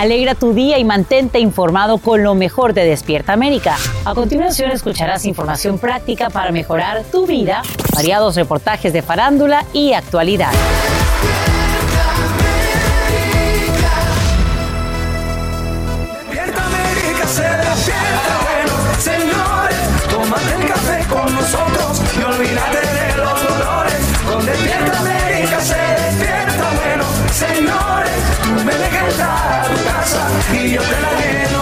Alegra tu día y mantente informado con lo mejor de Despierta América. A continuación escucharás información práctica para mejorar tu vida, variados reportajes de farándula y actualidad. Casa y yo te la lleno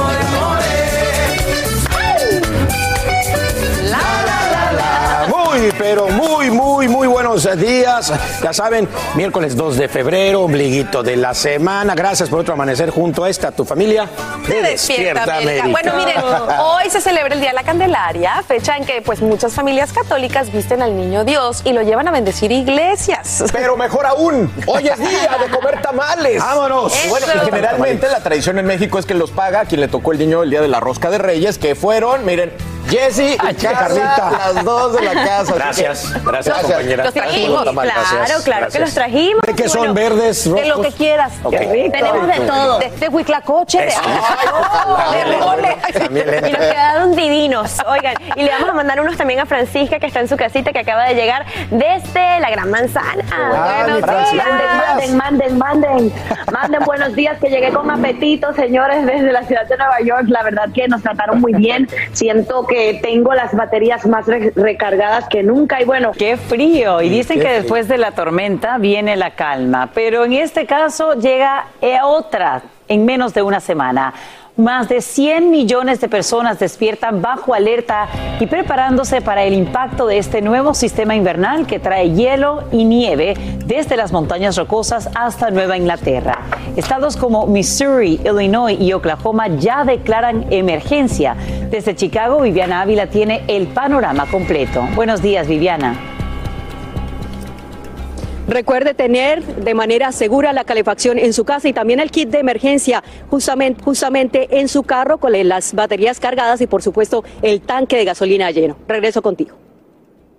pero muy, muy, muy buenos días. Ya saben, miércoles 2 de febrero, ombliguito de la semana. Gracias por otro amanecer junto a esta, tu familia. de Despierta América. Bueno, miren, hoy se celebra el Día de la Candelaria, fecha en que pues muchas familias católicas visten al niño Dios y lo llevan a bendecir iglesias. Pero mejor aún, hoy es día de comer tamales. Vámonos. Eso. Bueno, y generalmente la tradición en México es que los paga a quien le tocó el niño el día de la rosca de Reyes, que fueron, miren, Jessy y Carlita, las dos de la casa. Gracias, gracias, compañera. Los trajimos, claro, gracias, claro que gracias. los trajimos. ¿De qué son? ¿Verdes, De lo rojos? que quieras. Qué rico. Tenemos de todo. De, de huitlacoche, de. Ay, de mole. También le Y nos quedaron divinos. Oigan, y le vamos a mandar unos también a Francisca, que está en su casita, que acaba de llegar desde la Gran Manzana. Ah, Buenos días. Manden, manden, manden, manden buenos días, que llegué con apetito, señores, desde la ciudad de Nueva York. La verdad que nos trataron muy bien. Siento que tengo las baterías más re- recargadas que nunca. Y bueno, Qué frío. Y dicen que frío. después de la tormenta viene la calma. Pero en este caso llega eh, otra en menos de una semana. Más de 100 millones de personas despiertan bajo alerta y preparándose para el impacto de este nuevo sistema invernal que trae hielo y nieve desde las montañas rocosas hasta Nueva Inglaterra. Estados como Missouri, Illinois y Oklahoma ya declaran emergencia. Desde Chicago, Viviana Ávila tiene el panorama completo. Buenos días, Viviana. Recuerde tener de manera segura la calefacción en su casa y también el kit de emergencia justamente, en su carro con las baterías cargadas y por supuesto el tanque de gasolina lleno. Regreso contigo.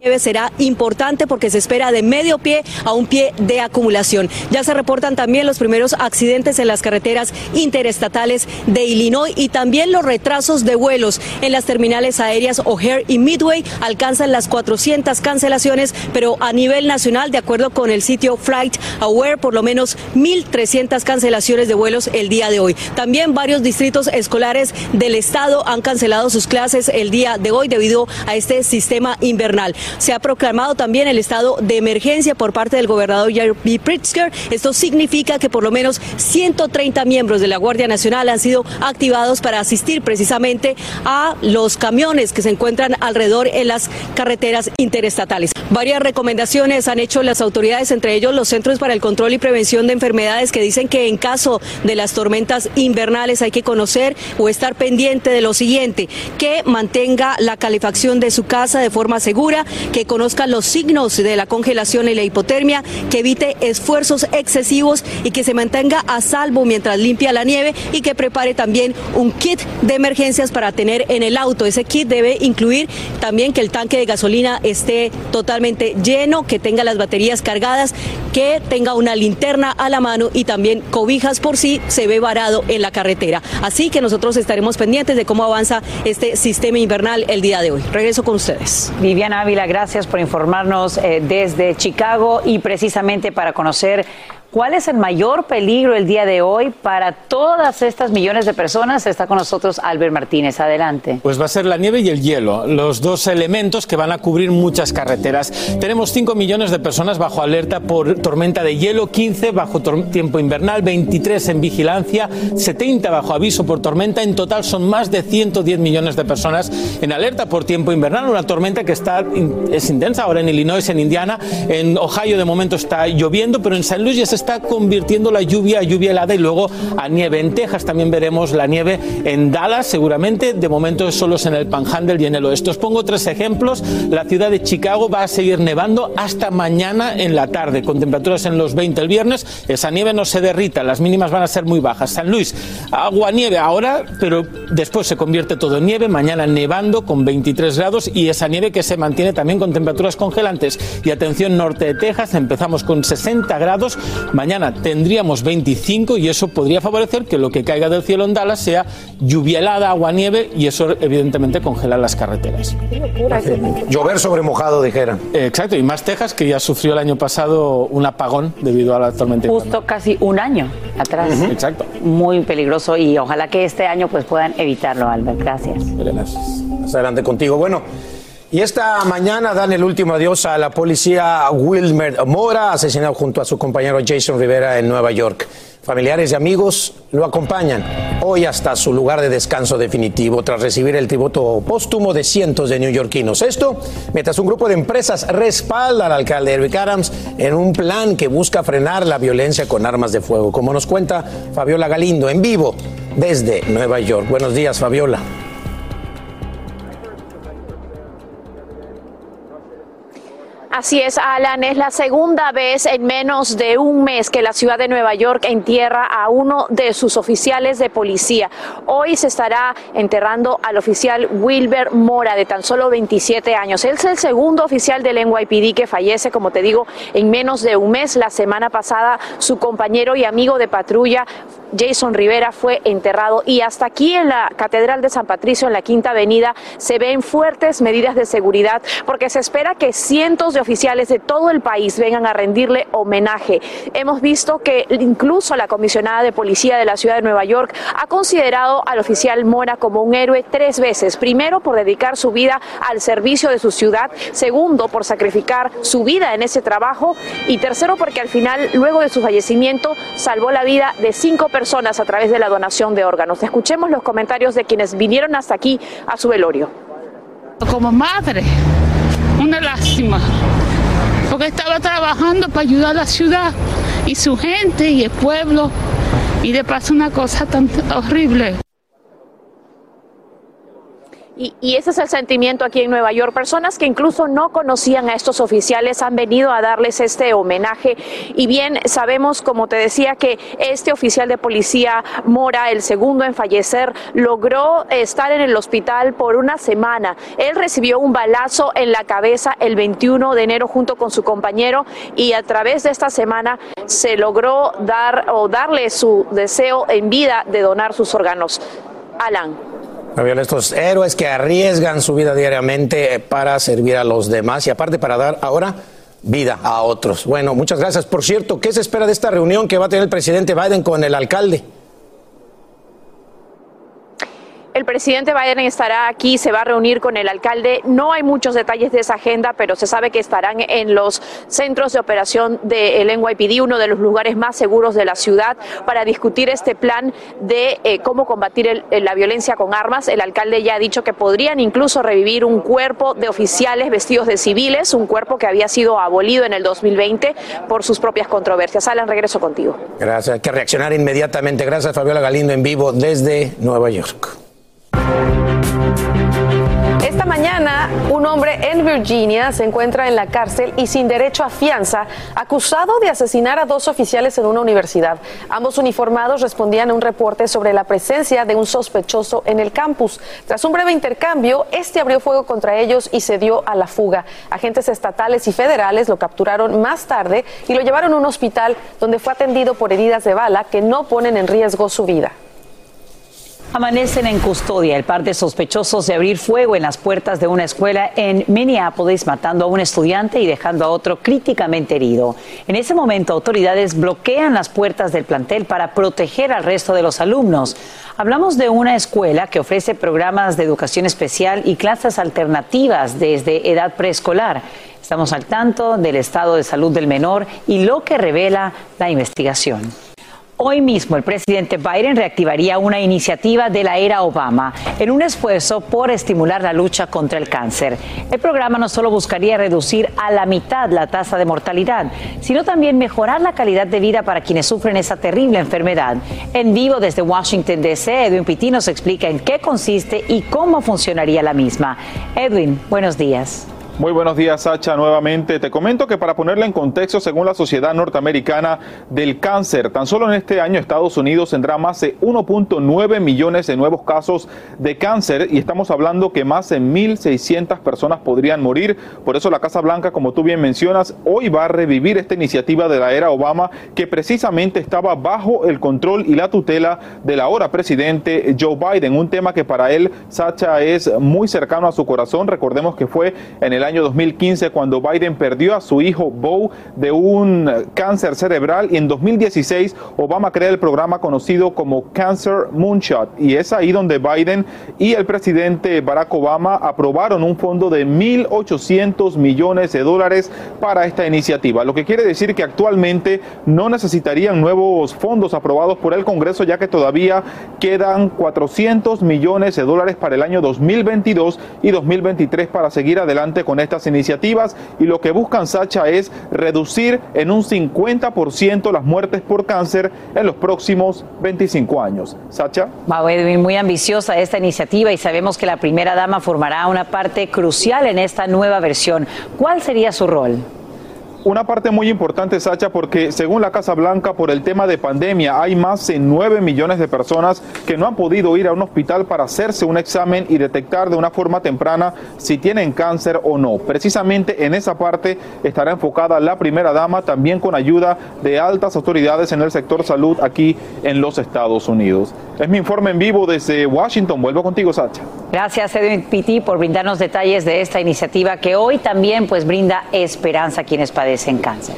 Nieve será importante porque se espera de medio pie a un pie de acumulación. Ya se reportan también los primeros accidentes en las carreteras interestatales de Illinois y también los retrasos de vuelos en las terminales aéreas O'Hare y Midway alcanzan las 400 cancelaciones, pero a nivel nacional, de acuerdo con el sitio Flight Aware, por lo menos 1.300 cancelaciones de vuelos el día de hoy. También varios distritos escolares del estado han cancelado sus clases el día de hoy debido a este sistema invernal. Se ha proclamado también el estado de emergencia por parte del gobernador Jeremy Pritzker. Esto significa que por lo menos 130 miembros de la Guardia Nacional han sido activados para asistir precisamente a los camiones que se encuentran alrededor en las carreteras interestatales. Varias recomendaciones han hecho las autoridades, entre ellos los Centros para el Control y Prevención de Enfermedades, que dicen que en caso de las tormentas invernales hay que conocer o estar pendiente de lo siguiente, que mantenga la calefacción de su casa de forma segura, que conozca los signos de la congelación y la hipotermia, que evite esfuerzos excesivos y que se mantenga a salvo mientras limpia la nieve y que prepare también un kit de emergencias para tener en el auto. Ese kit debe incluir también que el tanque de gasolina esté totalmente lleno, que tenga las baterías cargadas, que tenga una linterna a la mano y también cobijas por si se ve varado en la carretera. Así que nosotros estaremos pendientes de cómo avanza este sistema invernal el día de hoy. Regreso con ustedes. Viviana Ávila, gracias por informarnos eh, desde Chicago y precisamente para conocer ¿Cuál es el mayor peligro el día de hoy para todas estas millones de personas? Está con nosotros Albert Martínez. Adelante. Pues va a ser la nieve y el hielo, los dos elementos que van a cubrir muchas carreteras. Tenemos 5 millones de personas bajo alerta por tormenta de hielo, 15 bajo tiempo invernal, 23 en vigilancia, 70 bajo aviso por tormenta. En total son más de 110 millones de personas en alerta por tiempo invernal. Una tormenta que está es intensa ahora en Illinois, en Indiana, en Ohio de momento está lloviendo, pero en San Luis ya se está convirtiendo la lluvia a lluvia helada y luego a nieve. En Texas también veremos la nieve en Dallas, seguramente. De momento solo es en el Panhandle y en el oeste. Os pongo tres ejemplos. La ciudad de Chicago va a seguir nevando hasta mañana en la tarde, con temperaturas en los 20 el viernes. Esa nieve no se derrita, las mínimas van a ser muy bajas. San Luis, agua, nieve ahora, pero después se convierte todo en nieve. Mañana nevando con 23 grados y esa nieve que se mantiene también con temperaturas congelantes. Y atención, norte de Texas, empezamos con 60 grados. Mañana tendríamos 25 y eso podría favorecer que lo que caiga del cielo en Dallas sea lluvia helada, agua, nieve y eso evidentemente congela las carreteras. Llover sobre mojado, dijera. Exacto, y más Texas que ya sufrió el año pasado un apagón debido a la tormenta. Justo casi un año atrás. Exacto. Muy peligroso y ojalá que este año pues puedan evitarlo, Albert. Gracias. Más adelante contigo. Bueno. Y esta mañana dan el último adiós a la policía Wilmer Mora, asesinado junto a su compañero Jason Rivera en Nueva York. Familiares y amigos lo acompañan hoy hasta su lugar de descanso definitivo tras recibir el tributo póstumo de cientos de neoyorquinos. Esto mientras un grupo de empresas respalda al alcalde Eric Adams en un plan que busca frenar la violencia con armas de fuego, como nos cuenta Fabiola Galindo en vivo desde Nueva York. Buenos días, Fabiola. Así es, Alan, es la segunda vez en menos de un mes que la ciudad de Nueva York entierra a uno de sus oficiales de policía. Hoy se estará enterrando al oficial Wilber Mora, de tan solo 27 años. Él es el segundo oficial del NYPD que fallece, como te digo, en menos de un mes. La semana pasada, su compañero y amigo de patrulla Jason Rivera fue enterrado y hasta aquí en la Catedral de San Patricio, en la Quinta Avenida, se ven fuertes medidas de seguridad porque se espera que cientos de oficiales de todo el país vengan a rendirle homenaje. Hemos visto que incluso la comisionada de policía de la ciudad de Nueva York ha considerado al oficial Mora como un héroe tres veces. Primero, por dedicar su vida al servicio de su ciudad. Segundo, por sacrificar su vida en ese trabajo. Y tercero, porque al final, luego de su fallecimiento, salvó la vida de cinco personas a través de la donación de órganos. Escuchemos los comentarios de quienes vinieron hasta aquí a su velorio. Como madre, una lástima, porque estaba trabajando para ayudar a la ciudad y su gente y el pueblo, y de paso una cosa tan horrible. Y, ese es el sentimiento aquí en Nueva York. Personas que incluso no conocían a estos oficiales han venido a darles este homenaje. Y bien, sabemos, como te decía, que este oficial de policía, Mora, el segundo en fallecer, logró estar en el hospital por una semana. Él recibió un balazo en la cabeza el 21 de enero junto con su compañero y a través de esta semana se logró dar o darle su deseo en vida de donar sus órganos. Alan estos héroes que arriesgan su vida diariamente para servir a los demás y aparte para dar ahora vida a otros. Bueno, muchas gracias. Por cierto, ¿qué se espera de esta reunión que va a tener el presidente Biden con el alcalde? El presidente Biden estará aquí, se va a reunir con el alcalde. No hay muchos detalles de esa agenda, pero se sabe que estarán en los centros de operación del NYPD, uno de los lugares más seguros de la ciudad, para discutir este plan de eh, cómo combatir la violencia con armas. El alcalde ya ha dicho que podrían incluso revivir un cuerpo de oficiales vestidos de civiles, un cuerpo que había sido abolido en el 2020 por sus propias controversias. Alan, regreso contigo. Gracias. Hay que reaccionar inmediatamente. Gracias, Fabiola Galindo, en vivo desde Nueva York. Esta mañana, un hombre en Virginia se encuentra en la cárcel y sin derecho a fianza, acusado de asesinar a dos oficiales en una universidad. Ambos uniformados respondían a un reporte sobre la presencia de un sospechoso en el campus. Tras un breve intercambio, este abrió fuego contra ellos y se dio a la fuga. Agentes estatales y federales lo capturaron más tarde y lo llevaron a un hospital donde fue atendido por heridas de bala que no ponen en riesgo su vida. Amanecen en custodia el par de sospechosos de abrir fuego en las puertas de una escuela en Minneapolis, matando a un estudiante y dejando a otro críticamente herido. En ese momento, autoridades bloquean las puertas del plantel para proteger al resto de los alumnos. Hablamos de una escuela que ofrece programas de educación especial y clases alternativas desde edad preescolar. Estamos al tanto del estado de salud del menor y lo que revela la investigación. Hoy mismo el presidente Biden reactivaría una iniciativa de la era Obama en un esfuerzo por estimular la lucha contra el cáncer. El programa no solo buscaría reducir a la mitad la tasa de mortalidad, sino también mejorar la calidad de vida para quienes sufren esa terrible enfermedad. En vivo desde Washington, D.C., Edwin Pitti nos explica en qué consiste y cómo funcionaría la misma. Edwin, buenos días. Muy buenos días, Sacha. Nuevamente te comento que para ponerla en contexto, según la Sociedad Norteamericana del Cáncer, tan solo en este año Estados Unidos tendrá más de 1.9 millones de nuevos casos de cáncer y estamos hablando que más de 1.600 personas podrían morir. Por eso la Casa Blanca, como tú bien mencionas, hoy va a revivir esta iniciativa de la era Obama que precisamente estaba bajo el control y la tutela del ahora presidente Joe Biden. Un tema que para él, Sacha, es muy cercano a su corazón. Recordemos que fue en el año 2015 cuando Biden perdió a su hijo Bo de un cáncer cerebral. Y en 2016 Obama crea el programa conocido como Cancer Moonshot. Y es ahí donde Biden y el presidente Barack Obama aprobaron un fondo de 1.800 millones de dólares para esta iniciativa, lo que quiere decir que actualmente no necesitarían nuevos fondos aprobados por el Congreso ya que todavía quedan 400 millones de dólares para el año 2022 y 2023 para seguir adelante con estas iniciativas y lo que buscan Sacha es reducir en un 50% las muertes por cáncer en los próximos 25 años. Sacha. Wow, Edwin, muy ambiciosa esta iniciativa y sabemos que la primera dama formará una parte crucial en esta nueva versión. ¿Cuál sería su rol? Una parte muy importante, Sacha, porque según la Casa Blanca, por el tema de pandemia, hay más de 9 millones de personas que no han podido ir a un hospital para hacerse un examen y detectar de una forma temprana si tienen cáncer o no. Precisamente en esa parte estará enfocada la primera dama, también con ayuda de altas autoridades en el sector salud aquí en los Estados Unidos. Es mi informe en vivo desde Washington. Vuelvo contigo, Sacha. Gracias, Edwin Pitti, por brindarnos detalles de esta iniciativa que hoy también pues brinda esperanza a quienes padecen cáncer.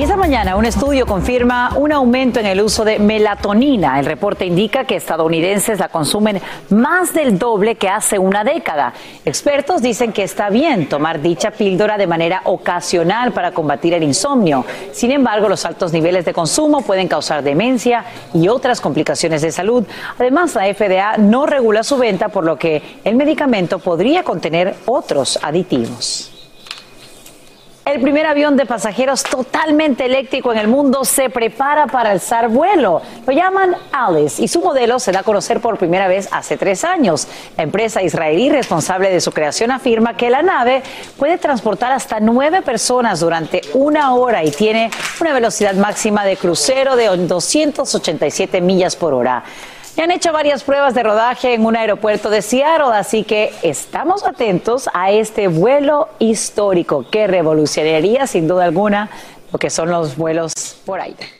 Y esta mañana un estudio confirma un aumento en el uso de melatonina. El reporte indica que estadounidenses la consumen más del doble que hace una década. Expertos dicen que está bien tomar dicha píldora de manera ocasional para combatir el insomnio. Sin embargo, los altos niveles de consumo pueden causar demencia y otras complicaciones de salud. Además, la FDA no regula su venta, por lo que el medicamento podría contener otros aditivos. El primer avión de pasajeros totalmente eléctrico en el mundo se prepara para alzar vuelo. Lo llaman Alice y su modelo se da a conocer por primera vez hace tres años. La empresa israelí responsable de su creación afirma que la nave puede transportar hasta nueve personas durante una hora y tiene una velocidad máxima de crucero de 287 millas por hora. Ya han hecho varias pruebas de rodaje en un aeropuerto de Seattle, así que estamos atentos a este vuelo histórico que revolucionaría sin duda alguna lo que son los vuelos por aire.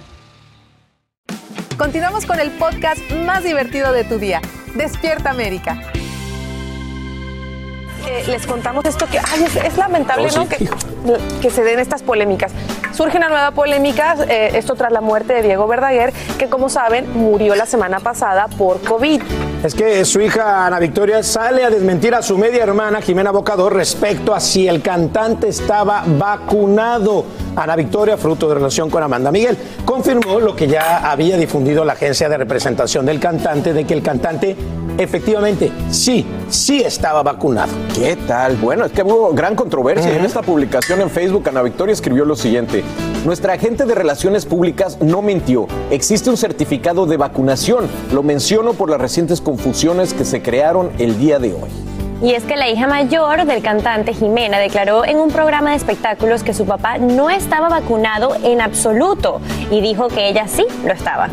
Continuamos con el podcast más divertido de tu día, Despierta América. Eh, les contamos esto que ay, es, es lamentable, Oh, ¿no? sí. Que, que se den estas polémicas. Surge una nueva polémica, eh, esto tras la muerte de Diego Verdaguer, que como saben murió la semana pasada por COVID. Es que su hija Ana Victoria sale a desmentir a su media hermana Jimena Bocador respecto a si el cantante estaba vacunado. Ana Victoria, fruto de relación con Amanda Miguel, confirmó lo que ya había difundido la agencia de representación del cantante de que el cantante efectivamente, sí, sí estaba vacunado. ¿Qué tal? Bueno, es que hubo gran controversia. En esta publicación en Facebook, Ana Victoria escribió lo siguiente. Nuestra agente de relaciones públicas no mintió. Existe un certificado de vacunación. Lo menciono por las recientes confusiones que se crearon el día de hoy. Y es que la hija mayor del cantante Jimena declaró en un programa de espectáculos que su papá no estaba vacunado en absoluto y dijo que ella sí lo estaba.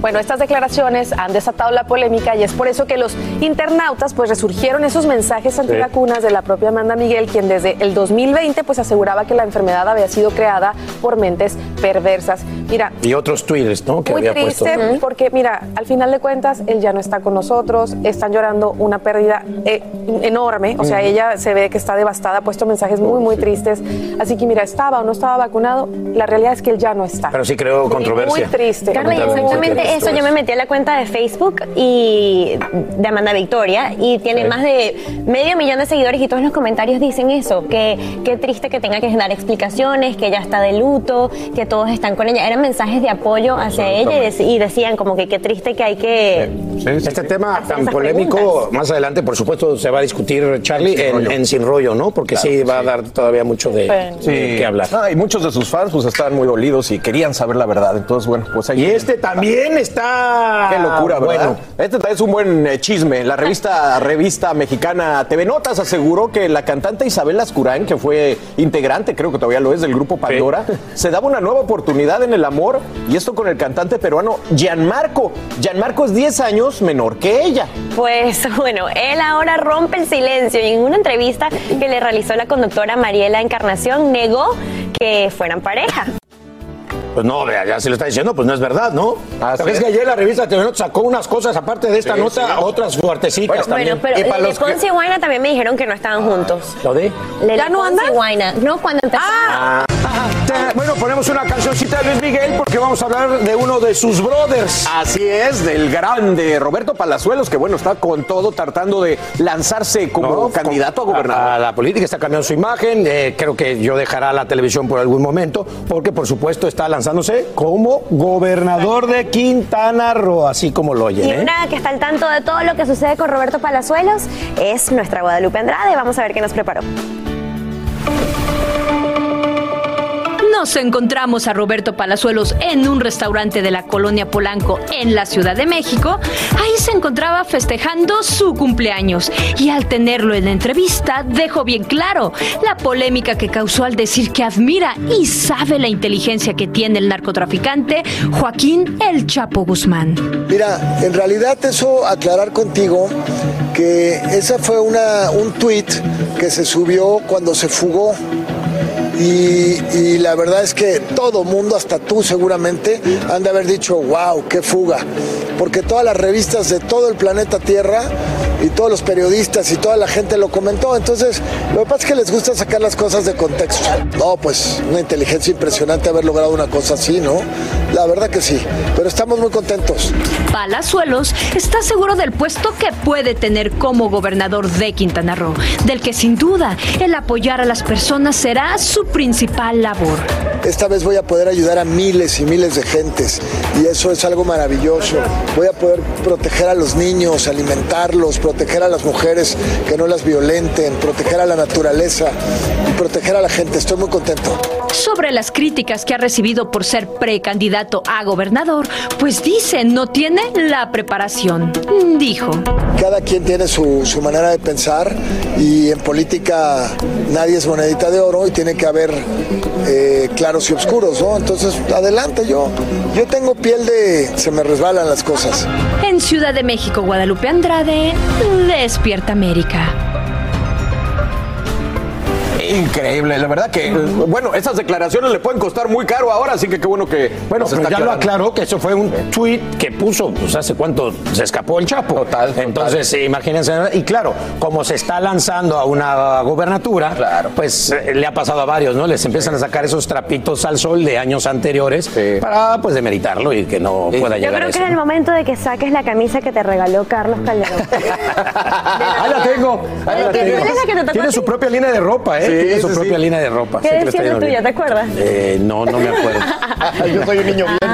Bueno, estas declaraciones han desatado la polémica y es por eso que los internautas pues resurgieron esos mensajes antivacunas de la propia Amanda Miguel, quien desde el 2020 pues aseguraba que la enfermedad había sido creada por mentes perversas. Mira, Y otros twitters, ¿no? Que muy había triste puesto. porque mira, al final de cuentas él ya no está con nosotros, están llorando una pérdida eh, enorme, o sea, ella se ve que está devastada, ha puesto mensajes muy muy tristes, así que mira, estaba o no estaba vacunado, la realidad es que él ya no está. Pero sí creó controversia. Muy triste. Carla, y eso, yo me metí a la cuenta de Facebook y de Amanda Victoria y tiene Sí. más de medio millón de seguidores y todos los comentarios dicen eso, que qué triste que tenga que dar explicaciones, que ella está de luto, que todos están con ella. Eran mensajes de apoyo hacia ella y, dec- y decían como que qué triste que hay que... Este tema tan polémico, preguntas. más adelante, por supuesto, se va a discutir, Charlie, en, en Sin Rollo, ¿no? Porque sí va a dar todavía mucho de, de qué hablar. Ah, y muchos de sus fans pues estaban muy dolidos y querían saber la verdad. Entonces, bueno, pues ahí. Y este también está. Qué locura, ¿verdad? Bueno. Este también es un buen eh, chisme. La revista, revista mexicana TV Notas aseguró que la cantante Isabel Ascurán, que fue integrante, creo que todavía lo es, del grupo Pandora, se daba una nueva oportunidad en el amor. Y esto con el cantante peruano Gianmarco. Gianmarco es 10 años menor que ella. Pues bueno, él ahora rompe el silencio y en una entrevista que le realizó la conductora Mariela Encarnación negó que fueran pareja. Pues no, vea, ya se lo está diciendo, pues no es verdad, ¿no? ¿Sabes sí. que ayer la revista TV sacó unas cosas, aparte de esta Sí, nota, sí. otras fuertecitas Bueno, también. pero Y para Lele los que- Pons y Guaina también me dijeron que no estaban juntos. ¿Lo de? Lele ¿Ya no andan? No, cuando empezó. Ah, bueno, ponemos una cancioncita de Luis Miguel porque vamos a hablar de uno de sus brothers. Así es, del grande Roberto Palazuelos, que bueno, está con todo tratando de lanzarse como ¿no? candidato a gobernador. A, la política está cambiando su imagen. eh, creo que yo dejará la televisión por algún momento, porque por supuesto está lanzándose como gobernador de Quintana Roo, así como lo oyen. Y ¿eh? una que está al tanto de todo lo que sucede con Roberto Palazuelos es nuestra Guadalupe Andrade. Vamos a ver qué nos preparó. Nos encontramos a Roberto Palazuelos en un restaurante de la colonia Polanco en la Ciudad de México. Ahí se encontraba festejando su cumpleaños y al tenerlo en la entrevista dejó bien claro la polémica que causó al decir que admira y sabe la inteligencia que tiene el narcotraficante Joaquín El Chapo Guzmán. Mira, en realidad eso aclarar contigo que esa fue una, un tweet que se subió cuando se fugó. Y, la verdad es que todo mundo, hasta tú seguramente, han de haber dicho, wow, qué fuga. Porque todas las revistas de todo el planeta Tierra y todos los periodistas y toda la gente lo comentó. Entonces, lo que pasa es que les gusta sacar las cosas de contexto. No, pues una inteligencia impresionante haber logrado una cosa así, ¿no? La verdad que sí. Pero estamos muy contentos. Palazuelos está seguro del puesto que puede tener como gobernador de Quintana Roo, del que sin duda el apoyar a las personas será su principal labor. Esta vez voy a poder ayudar a miles y miles de gentes y eso es algo maravilloso. Voy a poder proteger a los niños, alimentarlos, proteger a las mujeres que no las violenten, proteger a la naturaleza y proteger a la gente. Estoy muy contento. Sobre las críticas que ha recibido por ser precandidato a gobernador, pues dice no tiene la preparación. Dijo. Cada quien tiene su, su manera de pensar y en política nadie es monedita de oro y tiene que haber eh, claros y oscuros, ¿no? Entonces, adelante, yo, yo tengo piel de... se me resbalan las cosas. En Ciudad de México, Guadalupe Andrade, Despierta América. Increíble, la verdad que, bueno, esas declaraciones le pueden costar muy caro ahora, así que qué bueno que. Bueno, pero ya lo aclaró que eso fue un tweet que puso, pues hace cuánto se escapó el Chapo. Total. Entonces, imagínense. Y claro, como se está lanzando a una gobernatura, pues eh, le ha pasado a varios, ¿no? Les empiezan a sacar esos trapitos al sol de años anteriores para, pues, demeritarlo y que no pueda Yo llegar a creo que es el momento de que saques la camisa que te regaló Carlos Calderón. Ahí la tengo. Ahí la ¿Qué- tengo. Tiene su propia línea de ropa, ¿eh? Sí, Tiene su sí, propia línea de ropa. ¿Qué decía la tuya? ¿Te acuerdas? Eh, no, no me acuerdo. Yo soy un niño bien.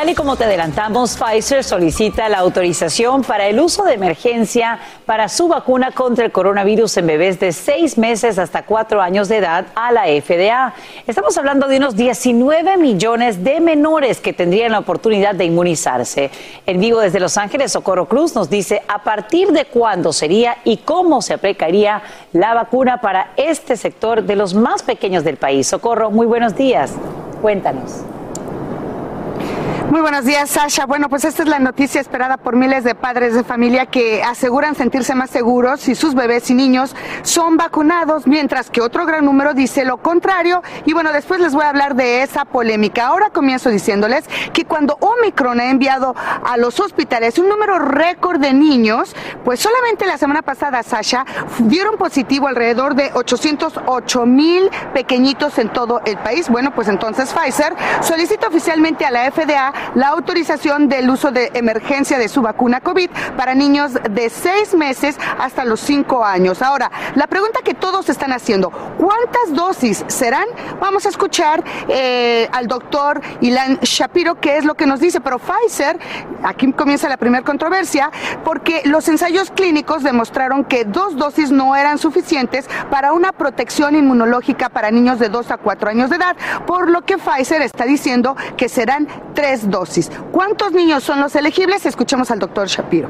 Tal y como te adelantamos, Pfizer solicita la autorización para el uso de emergencia para su vacuna contra el coronavirus en bebés de seis meses hasta cuatro años de edad a la FDA. Estamos hablando de unos 19 millones de menores que tendrían la oportunidad de inmunizarse. En vivo desde Los Ángeles, Socorro Cruz nos dice a partir de cuándo sería y cómo se aplicaría la vacuna para este sector de los más pequeños del país. Socorro, muy buenos días. Cuéntanos. Muy buenos días, Sasha. Bueno, pues esta es la noticia esperada por miles de padres de familia que aseguran sentirse más seguros si sus bebés y niños son vacunados, mientras que otro gran número dice lo contrario. Y bueno, después les voy a hablar de esa polémica. Ahora comienzo diciéndoles que cuando Omicron ha enviado a los hospitales un número récord de niños, pues solamente la semana pasada, Sasha, dieron positivo alrededor de 808 mil pequeñitos en todo el país. Bueno, pues entonces Pfizer solicita oficialmente a la FDA la autorización del uso de emergencia de su vacuna COVID para niños de seis meses hasta los cinco años. Ahora, la pregunta que todos están haciendo, ¿cuántas dosis serán? Vamos a escuchar eh, al doctor Ilan Shapiro qué es lo que nos dice, pero Pfizer, aquí comienza la primera controversia, porque los ensayos clínicos demostraron que dos dosis no eran suficientes para una protección inmunológica para niños de dos a cuatro años de edad, por lo que Pfizer está diciendo que serán tres dosis. ¿Cuántos niños son los elegibles? Escuchemos al doctor Shapiro.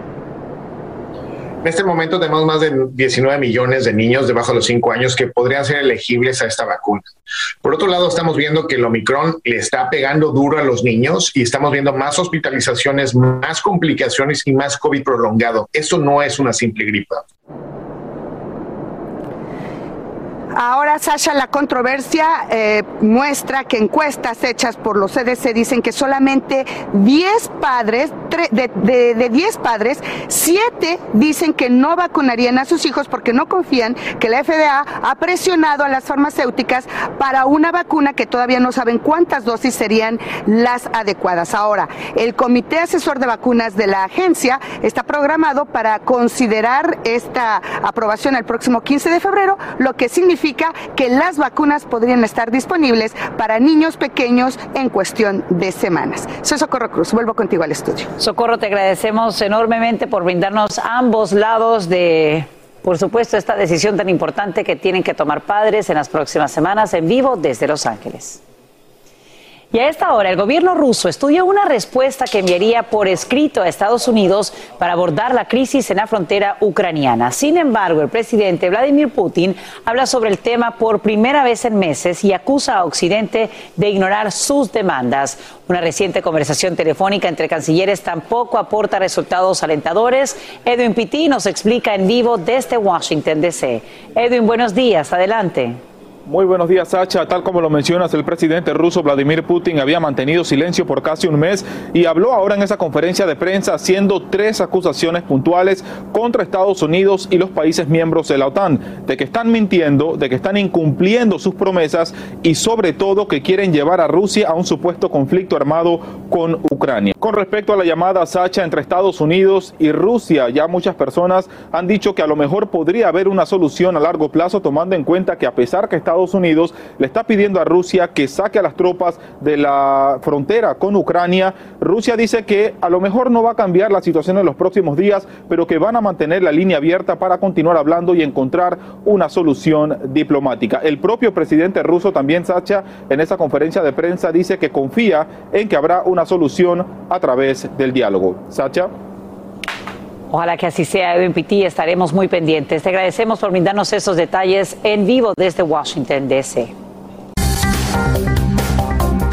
En este momento tenemos más de 19 millones de niños debajo de los 5 años que podrían ser elegibles a esta vacuna. Por otro lado, estamos viendo que el Omicron le está pegando duro a los niños y estamos viendo más hospitalizaciones, más complicaciones y más COVID prolongado. Esto no es una simple gripa. Ahora, Sasha, la controversia eh, muestra que encuestas hechas por los CDC dicen que solamente 10 padres, de, 10 padres, 7 dicen que no vacunarían a sus hijos porque no confían que la FDA ha presionado a las farmacéuticas para una vacuna que todavía no saben cuántas dosis serían las adecuadas. Ahora, el Comité Asesor de Vacunas de la agencia está programado para considerar esta aprobación el próximo 15 de febrero, lo que significa que las vacunas podrían estar disponibles para niños pequeños en cuestión de semanas. Soy Socorro Cruz, vuelvo contigo al estudio. Socorro, te agradecemos enormemente por brindarnos ambos lados de por supuesto, esta decisión tan importante que tienen que tomar padres en las próximas semanas en vivo desde Los Ángeles. Y a esta hora, el gobierno ruso estudia una respuesta que enviaría por escrito a Estados Unidos para abordar la crisis en la frontera ucraniana. Sin embargo, el presidente Vladimir Putin habla sobre el tema por primera vez en meses y acusa a Occidente de ignorar sus demandas. Una reciente conversación telefónica entre cancilleres tampoco aporta resultados alentadores. Edwin Pitti nos explica en vivo desde Washington, D.C. Edwin, buenos días. Adelante. Muy buenos días, Sacha. Tal como lo mencionas, el presidente ruso Vladimir Putin había mantenido silencio por casi un mes y habló ahora en esa conferencia de prensa haciendo tres acusaciones puntuales contra Estados Unidos y los países miembros de la OTAN, de que están mintiendo, de que están incumpliendo sus promesas y sobre todo que quieren llevar a Rusia a un supuesto conflicto armado con Ucrania. Con respecto a la llamada Sacha entre Estados Unidos y Rusia, ya muchas personas han dicho que a lo mejor podría haber una solución a largo plazo tomando en cuenta que a pesar que Estados Unidos le está pidiendo a Rusia que saque a las tropas de la frontera con Ucrania. Rusia dice que a lo mejor no va a cambiar la situación en los próximos días, pero que van a mantener la línea abierta para continuar hablando y encontrar una solución diplomática. El propio presidente ruso también, Sacha, en esa conferencia de prensa dice que confía en que habrá una solución a través del diálogo. Sacha. Ojalá que así sea, Edwin Pitti, estaremos muy pendientes. Te agradecemos por brindarnos esos detalles en vivo desde Washington, D.C.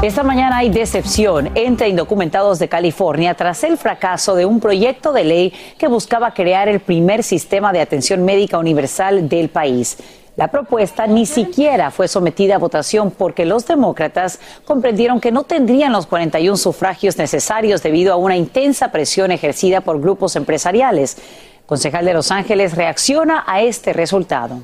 Esta mañana hay decepción entre indocumentados de California tras el fracaso de un proyecto de ley que buscaba crear el primer sistema de atención médica universal del país. La propuesta ni siquiera fue sometida a votación porque los demócratas comprendieron que no tendrían los 41 sufragios necesarios debido a una intensa presión ejercida por grupos empresariales. concejal de Los Ángeles reacciona a este resultado.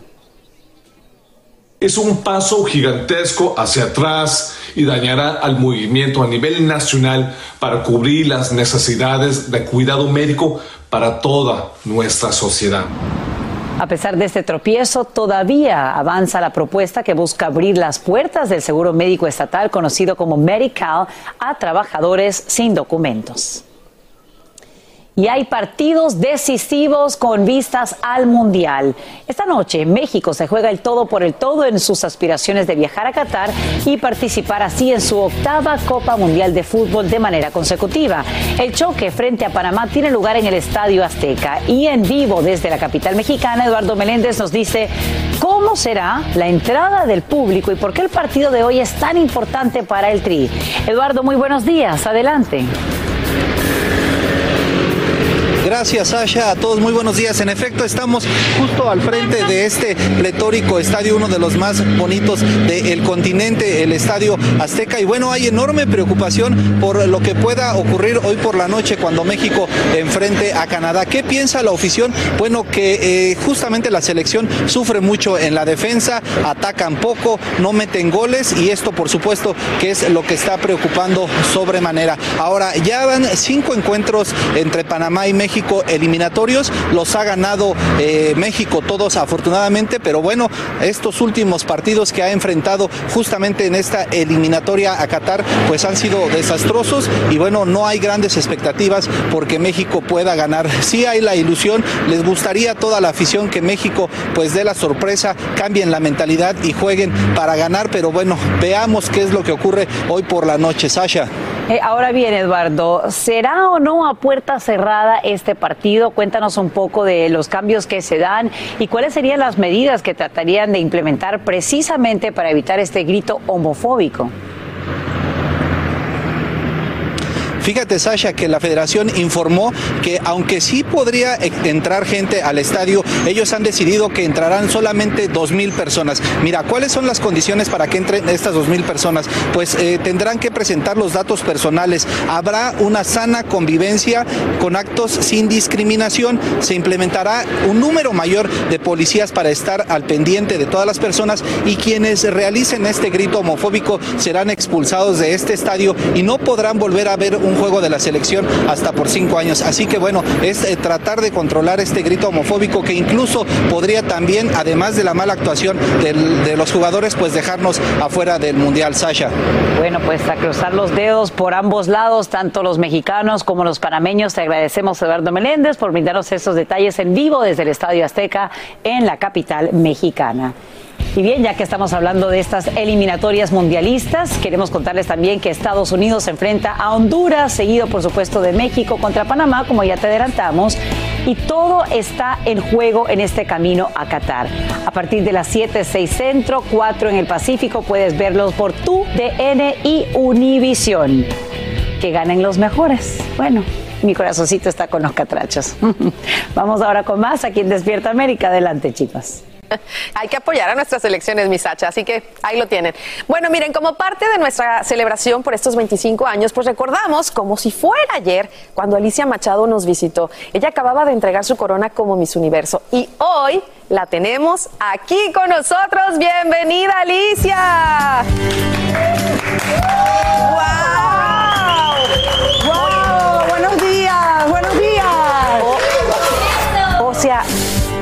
Es un paso gigantesco hacia atrás y dañará al movimiento a nivel nacional para cubrir las necesidades de cuidado médico para toda nuestra sociedad. A pesar de este tropiezo, todavía avanza la propuesta que busca abrir las puertas del seguro médico estatal conocido como Medical a trabajadores sin documentos. Y hay partidos decisivos con vistas al Mundial. Esta noche México se juega el todo por el todo en sus aspiraciones de viajar a Qatar y participar así en su octava Copa Mundial de Fútbol de manera consecutiva. El choque frente a Panamá tiene lugar en el Estadio Azteca y en vivo desde la capital mexicana, Eduardo Meléndez nos dice cómo será la entrada del público y por qué el partido de hoy es tan importante para el Tri. Eduardo, muy buenos días. Adelante. Gracias, Sasha. A todos muy buenos días. En efecto, estamos justo al frente de este pletórico estadio, uno de los más bonitos del continente, el Estadio Azteca. Y bueno, hay enorme preocupación por lo que pueda ocurrir hoy por la noche cuando México enfrente a Canadá. ¿Qué piensa la afición? Bueno, que eh, justamente la selección sufre mucho en la defensa, atacan poco, no meten goles y esto, por supuesto, que es lo que está preocupando sobremanera. Ahora, ya van cinco encuentros entre Panamá y México eliminatorios, los ha ganado eh, México todos afortunadamente, pero bueno, estos últimos partidos que ha enfrentado justamente en esta eliminatoria a Qatar, pues han sido desastrosos y bueno, no hay grandes expectativas porque México pueda ganar. Sí hay la ilusión, les gustaría toda la afición que México pues dé la sorpresa, cambien la mentalidad y jueguen para ganar, pero bueno, veamos qué es lo que ocurre hoy por la noche, Sasha. Eh, ahora bien, Eduardo, ¿será o no a puerta cerrada este partido? Cuéntanos un poco de los cambios que se dan y cuáles serían las medidas que tratarían de implementar precisamente para evitar este grito homofóbico. Fíjate, Sasha, que la federación informó que aunque sí podría e- entrar gente al estadio, ellos han decidido que entrarán solamente dos mil personas. Mira, ¿cuáles son las condiciones para que entren estas dos mil personas? Pues eh, tendrán que presentar los datos personales. Habrá una sana convivencia con actos sin discriminación. Se implementará un número mayor de policías para estar al pendiente de todas las personas y quienes realicen este grito homofóbico serán expulsados de este estadio y no podrán volver a ver un juego de la selección hasta por cinco años. Así que bueno, es eh, tratar de controlar este grito homofóbico que incluso podría también, además de la mala actuación de los jugadores, pues dejarnos afuera del Mundial, Sasha. Bueno, pues a cruzar los dedos por ambos lados, tanto los mexicanos como los panameños. Te agradecemos, Eduardo Meléndez, por brindarnos estos detalles en vivo desde el Estadio Azteca en la capital mexicana. Y bien, ya que estamos hablando de estas eliminatorias mundialistas, queremos contarles también que Estados Unidos se enfrenta a Honduras, seguido por supuesto de México contra Panamá, como ya te adelantamos, y todo está en juego en este camino a Qatar. A partir de las 7, 6 Centro, 4 en el Pacífico, puedes verlos por tu DN y Univisión. Que ganen los mejores. Bueno, mi corazoncito está con los catrachos. Vamos ahora con más aquí en Despierta América. Adelante, chicas. Hay que apoyar a nuestras elecciones, mis Sacha, así que ahí lo tienen. Bueno, miren, como parte de nuestra celebración por estos 25 años, pues recordamos como si fuera ayer cuando Alicia Machado nos visitó. Ella acababa de entregar su corona como Miss Universo y hoy la tenemos aquí con nosotros. Bienvenida, Alicia. ¡Wow! ¡Wow! Buenos días, buenos días. O sea,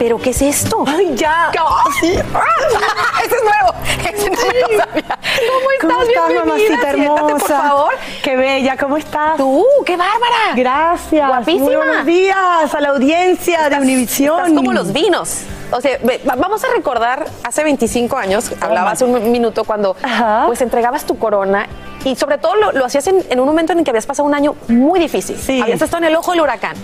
¿pero qué es esto? ¡Ay, ya! ¡Sí! ¡Ese es nuevo! ¡Ese no me lo sabía! ¿Cómo estás? ¿Cómo estás, mamacita Siéntate, hermosa? por favor. ¡Qué bella! ¿Cómo estás? ¡Tú! ¡Qué bárbara! Gracias. Guapísima. Muy buenos días a la audiencia de Univisión. Estás como los vinos. O sea, vamos a recordar hace 25 años, hablaba hace un minuto cuando pues entregabas tu corona y sobre todo lo, lo hacías en, en un momento en el que habías pasado un año muy difícil. Habías estado en el ojo del huracán.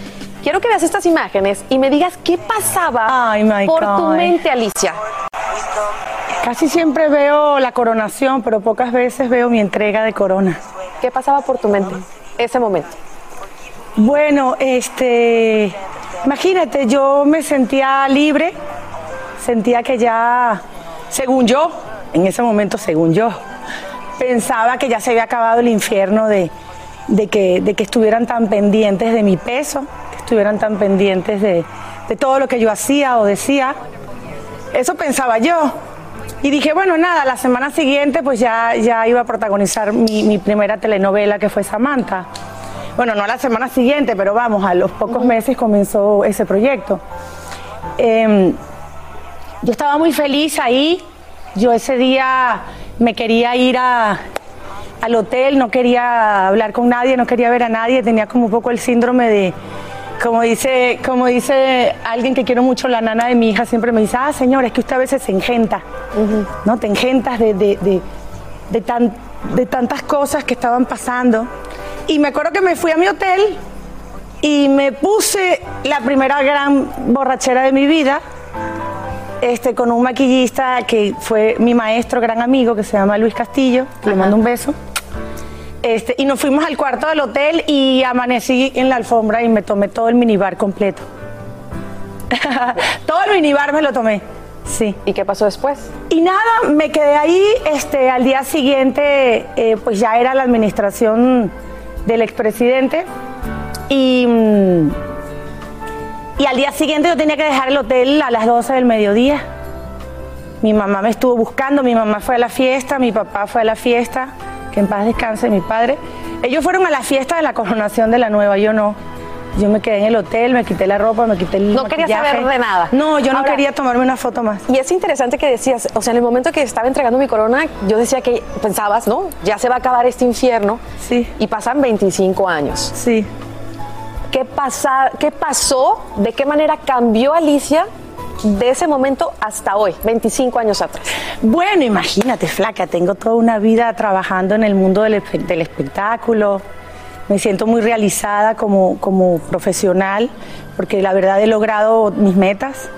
Quiero que veas estas imágenes y me digas qué pasaba por tu mente, Alicia. Casi siempre veo la coronación, pero pocas veces veo mi entrega de coronas. ¿Qué pasaba por tu mente ese momento? Bueno, este, imagínate, yo me sentía libre, sentía que ya, según yo, en ese momento, según yo, pensaba que ya se había acabado el infierno de, de que, de que estuvieran tan pendientes de mi peso, estuvieran tan pendientes de, de todo lo que yo hacía o decía. Eso pensaba yo. Y dije, bueno, nada, la semana siguiente pues ya, ya iba a protagonizar mi, mi primera telenovela que fue Samantha. Bueno, no a la semana siguiente, pero vamos, a los pocos meses comenzó ese proyecto. Eh, yo estaba muy feliz ahí. Yo ese día me quería ir a, al hotel, no quería hablar con nadie, no quería ver a nadie, tenía como un poco el síndrome de, como dice, como dice alguien que quiero mucho, la nana de mi hija, siempre me dice, ah, señor, es que usted a veces se engenta, ¿no? Te engentas de, de, de, de tan- de tantas cosas que estaban pasando. Y me acuerdo que me fui a mi hotel y me puse la primera gran borrachera de mi vida, este, con un maquillista que fue mi maestro, gran amigo, que se llama Luis Castillo, que le mando un beso. Este, y nos fuimos al cuarto del hotel y amanecí en la alfombra y me tomé todo el minibar completo. todo el minibar me lo tomé. Sí. ¿Y qué pasó después? Y nada, me quedé ahí. Este, al día siguiente, eh, pues ya era la administración del expresidente. Y, mm, y al día siguiente yo tenía que dejar el hotel a las 12 del mediodía. Mi mamá me estuvo buscando, mi mamá fue a la fiesta, mi papá fue a la fiesta, que en paz descanse mi padre. Ellos fueron a la fiesta de la coronación de la nueva, yo no. Yo me quedé en el hotel, me quité la ropa, me quité el No quería saber de nada. No, yo no Ahora- quería tomarme una foto más. Y es interesante que decías, o sea, en el momento que estaba entregando mi corona, yo decía que pensabas, ¿no? Ya se va a acabar este infierno. Sí. Y pasan 25 años. Sí. ¿Qué, pasa, ¿Qué pasó? ¿De qué manera cambió Alicia de ese momento hasta hoy, 25 años atrás? Bueno, imagínate, flaca, tengo toda una vida trabajando en el mundo del, espe- del espectáculo. Me siento muy realizada como, como profesional porque la verdad he logrado mis metas.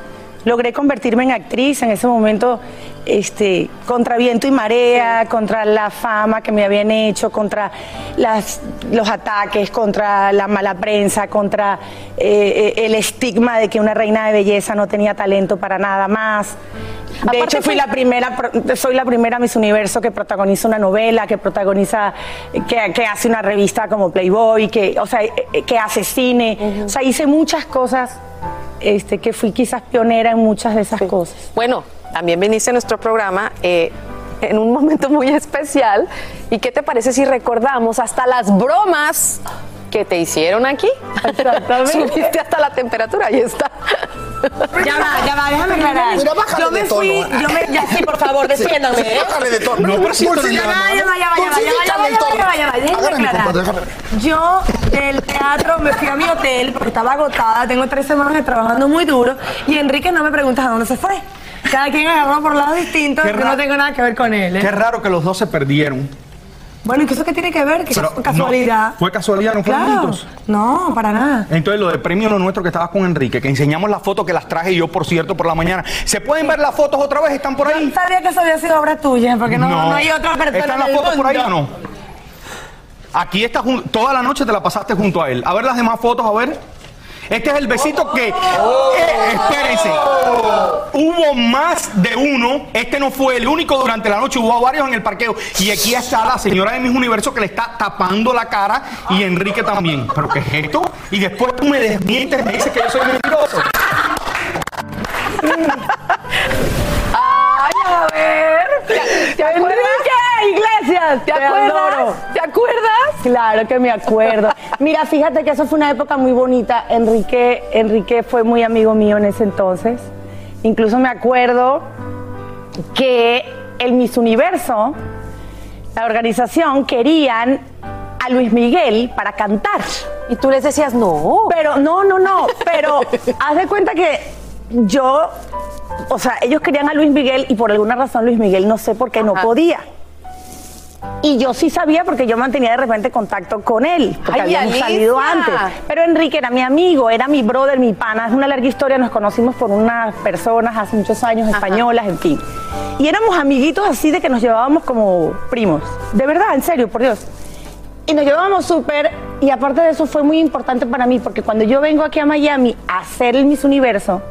Logré convertirme en actriz en ese momento, este, contra viento y marea, contra la fama que me habían hecho, contra las, los ataques, contra la mala prensa, contra eh, eh, el estigma de que una reina de belleza no tenía talento para nada más. De Aparte hecho, fui fue- la primera, soy la primera Miss Universo que protagoniza una novela, que protagoniza, que, que hace una revista como Playboy, que, o sea, eh, que hace cine. O sea, hice muchas cosas, este, que fui quizás pionera en muchas de esas cosas. Bueno, también viniste a nuestro programa eh, en un momento muy especial. ¿Y qué te parece si recordamos hasta las bromas que te hicieron aquí? Subiste hasta la temperatura, ahí está. Ya va, ya va, déjame aclarar. Mira, bájale yo me de tono. fui, yo me, ya sí, por favor, defiéndame. Sí, ¿eh? bájale de tono. No, No, pero si esto ya no ya va, ya va, ya va, ya va, ya va, ya va, ya va, ya va, déjame aclarar. Yo del teatro me fui a mi hotel porque estaba agotada, tengo tres semanas de trabajando muy duro y Enrique no me preguntas a dónde se fue. Cada quien agarró por lados distintos, yo no tengo nada que ver con él. ¿eh? Qué raro que los dos se perdieron. Bueno, ¿y qué eso qué tiene que ver? Que Pero fue casualidad. no, fue casualidad, no fueron Claro. No, para nada. Entonces, lo de premio lo nuestro que estabas con Enrique, que enseñamos las fotos que las traje yo, por cierto, por la mañana. ¿Se pueden ver las fotos otra vez? ¿Están por ahí? Sabía que eso había sido obra tuya, porque no, no. hay otra persona. ¿Están las fotos por ahí o no? Aquí está, jun- toda la noche te la pasaste junto a él. A ver las demás fotos, a ver. Este es el besito que... eh, espérense. Hubo más de uno. Este no fue el único durante la noche. Hubo varios en el parqueo. Y aquí está la señora de mis universos que le está tapando la cara. Y Enrique también. ¿Pero qué es esto? Y después tú me desmientes, me dices que yo soy mentiroso. Ay, a ver. ¿Te acuerdas? Iglesias, ¿Te te acuerdas? adoro. ¿Te acuerdas? Claro que me acuerdo. Mira, fíjate que eso fue una época muy bonita. Enrique, Enrique fue muy amigo mío en ese entonces. Incluso me acuerdo que el Miss Universo, la organización, querían a Luis Miguel para cantar. Y tú les decías, no. Pero, no, no, no. Pero haz de cuenta que yo, o sea, ellos querían a Luis Miguel y por alguna razón Luis Miguel no sé por qué no podía. Y yo sí sabía porque yo mantenía de repente contacto con él, porque Ay, habíamos Alicia. salido antes. Pero Enrique era mi amigo, era mi brother, mi pana. Es una larga historia, nos conocimos por unas personas hace muchos años, españolas, en fin. Y éramos amiguitos así de que nos llevábamos como primos. De verdad, en serio, por Dios. Y nos llevábamos súper, y aparte de eso fue muy importante para mí, porque cuando yo vengo aquí a Miami a hacer el Miss Universo,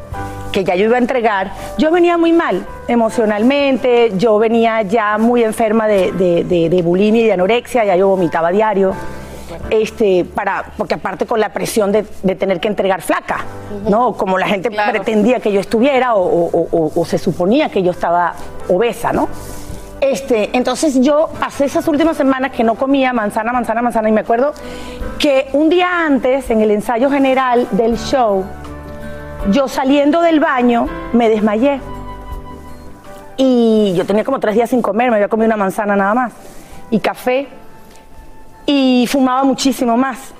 que ya yo iba a entregar, yo venía muy mal emocionalmente, yo venía ya muy enferma de, de- de- de bulimia y de anorexia, ya yo vomitaba diario. Este, para, porque aparte con la presión de, de tener que entregar flaca, ¿no? Como la gente pretendía que yo estuviera o, o- o- o se suponía que yo estaba obesa, ¿no? Este, entonces yo pasé esas últimas semanas que no comía manzana, manzana, manzana y me acuerdo que un día antes, en el ensayo general del show, yo saliendo del baño me desmayé. y yo tenía como tres días sin comer, me había comido una manzana nada más y café y fumaba muchísimo más.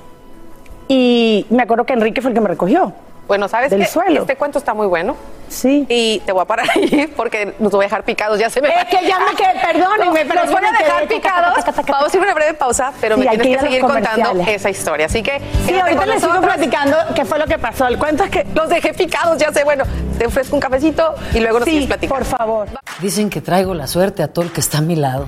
Y me acuerdo que Enrique fue el que me recogió. Bueno, ¿sabes Del qué? suelo. Este cuento está muy bueno. Sí. Y te voy a parar ahí porque nos voy a dejar picados. Ya se me Es que ya me quedé, perdónenme, pero Nos voy a dejar picados. Vamos a ir a una breve pausa, pero Sí, me tienes que seguir contando esa historia. Así que. Sí, quédate ahorita les sigo platicando qué fue lo que pasó. El cuento es que Los dejé picados, ya sé. Bueno, te ofrezco un cafecito y luego nos Sí, sigues platicando. por favor. Dicen que traigo la suerte a todo el que está a mi lado.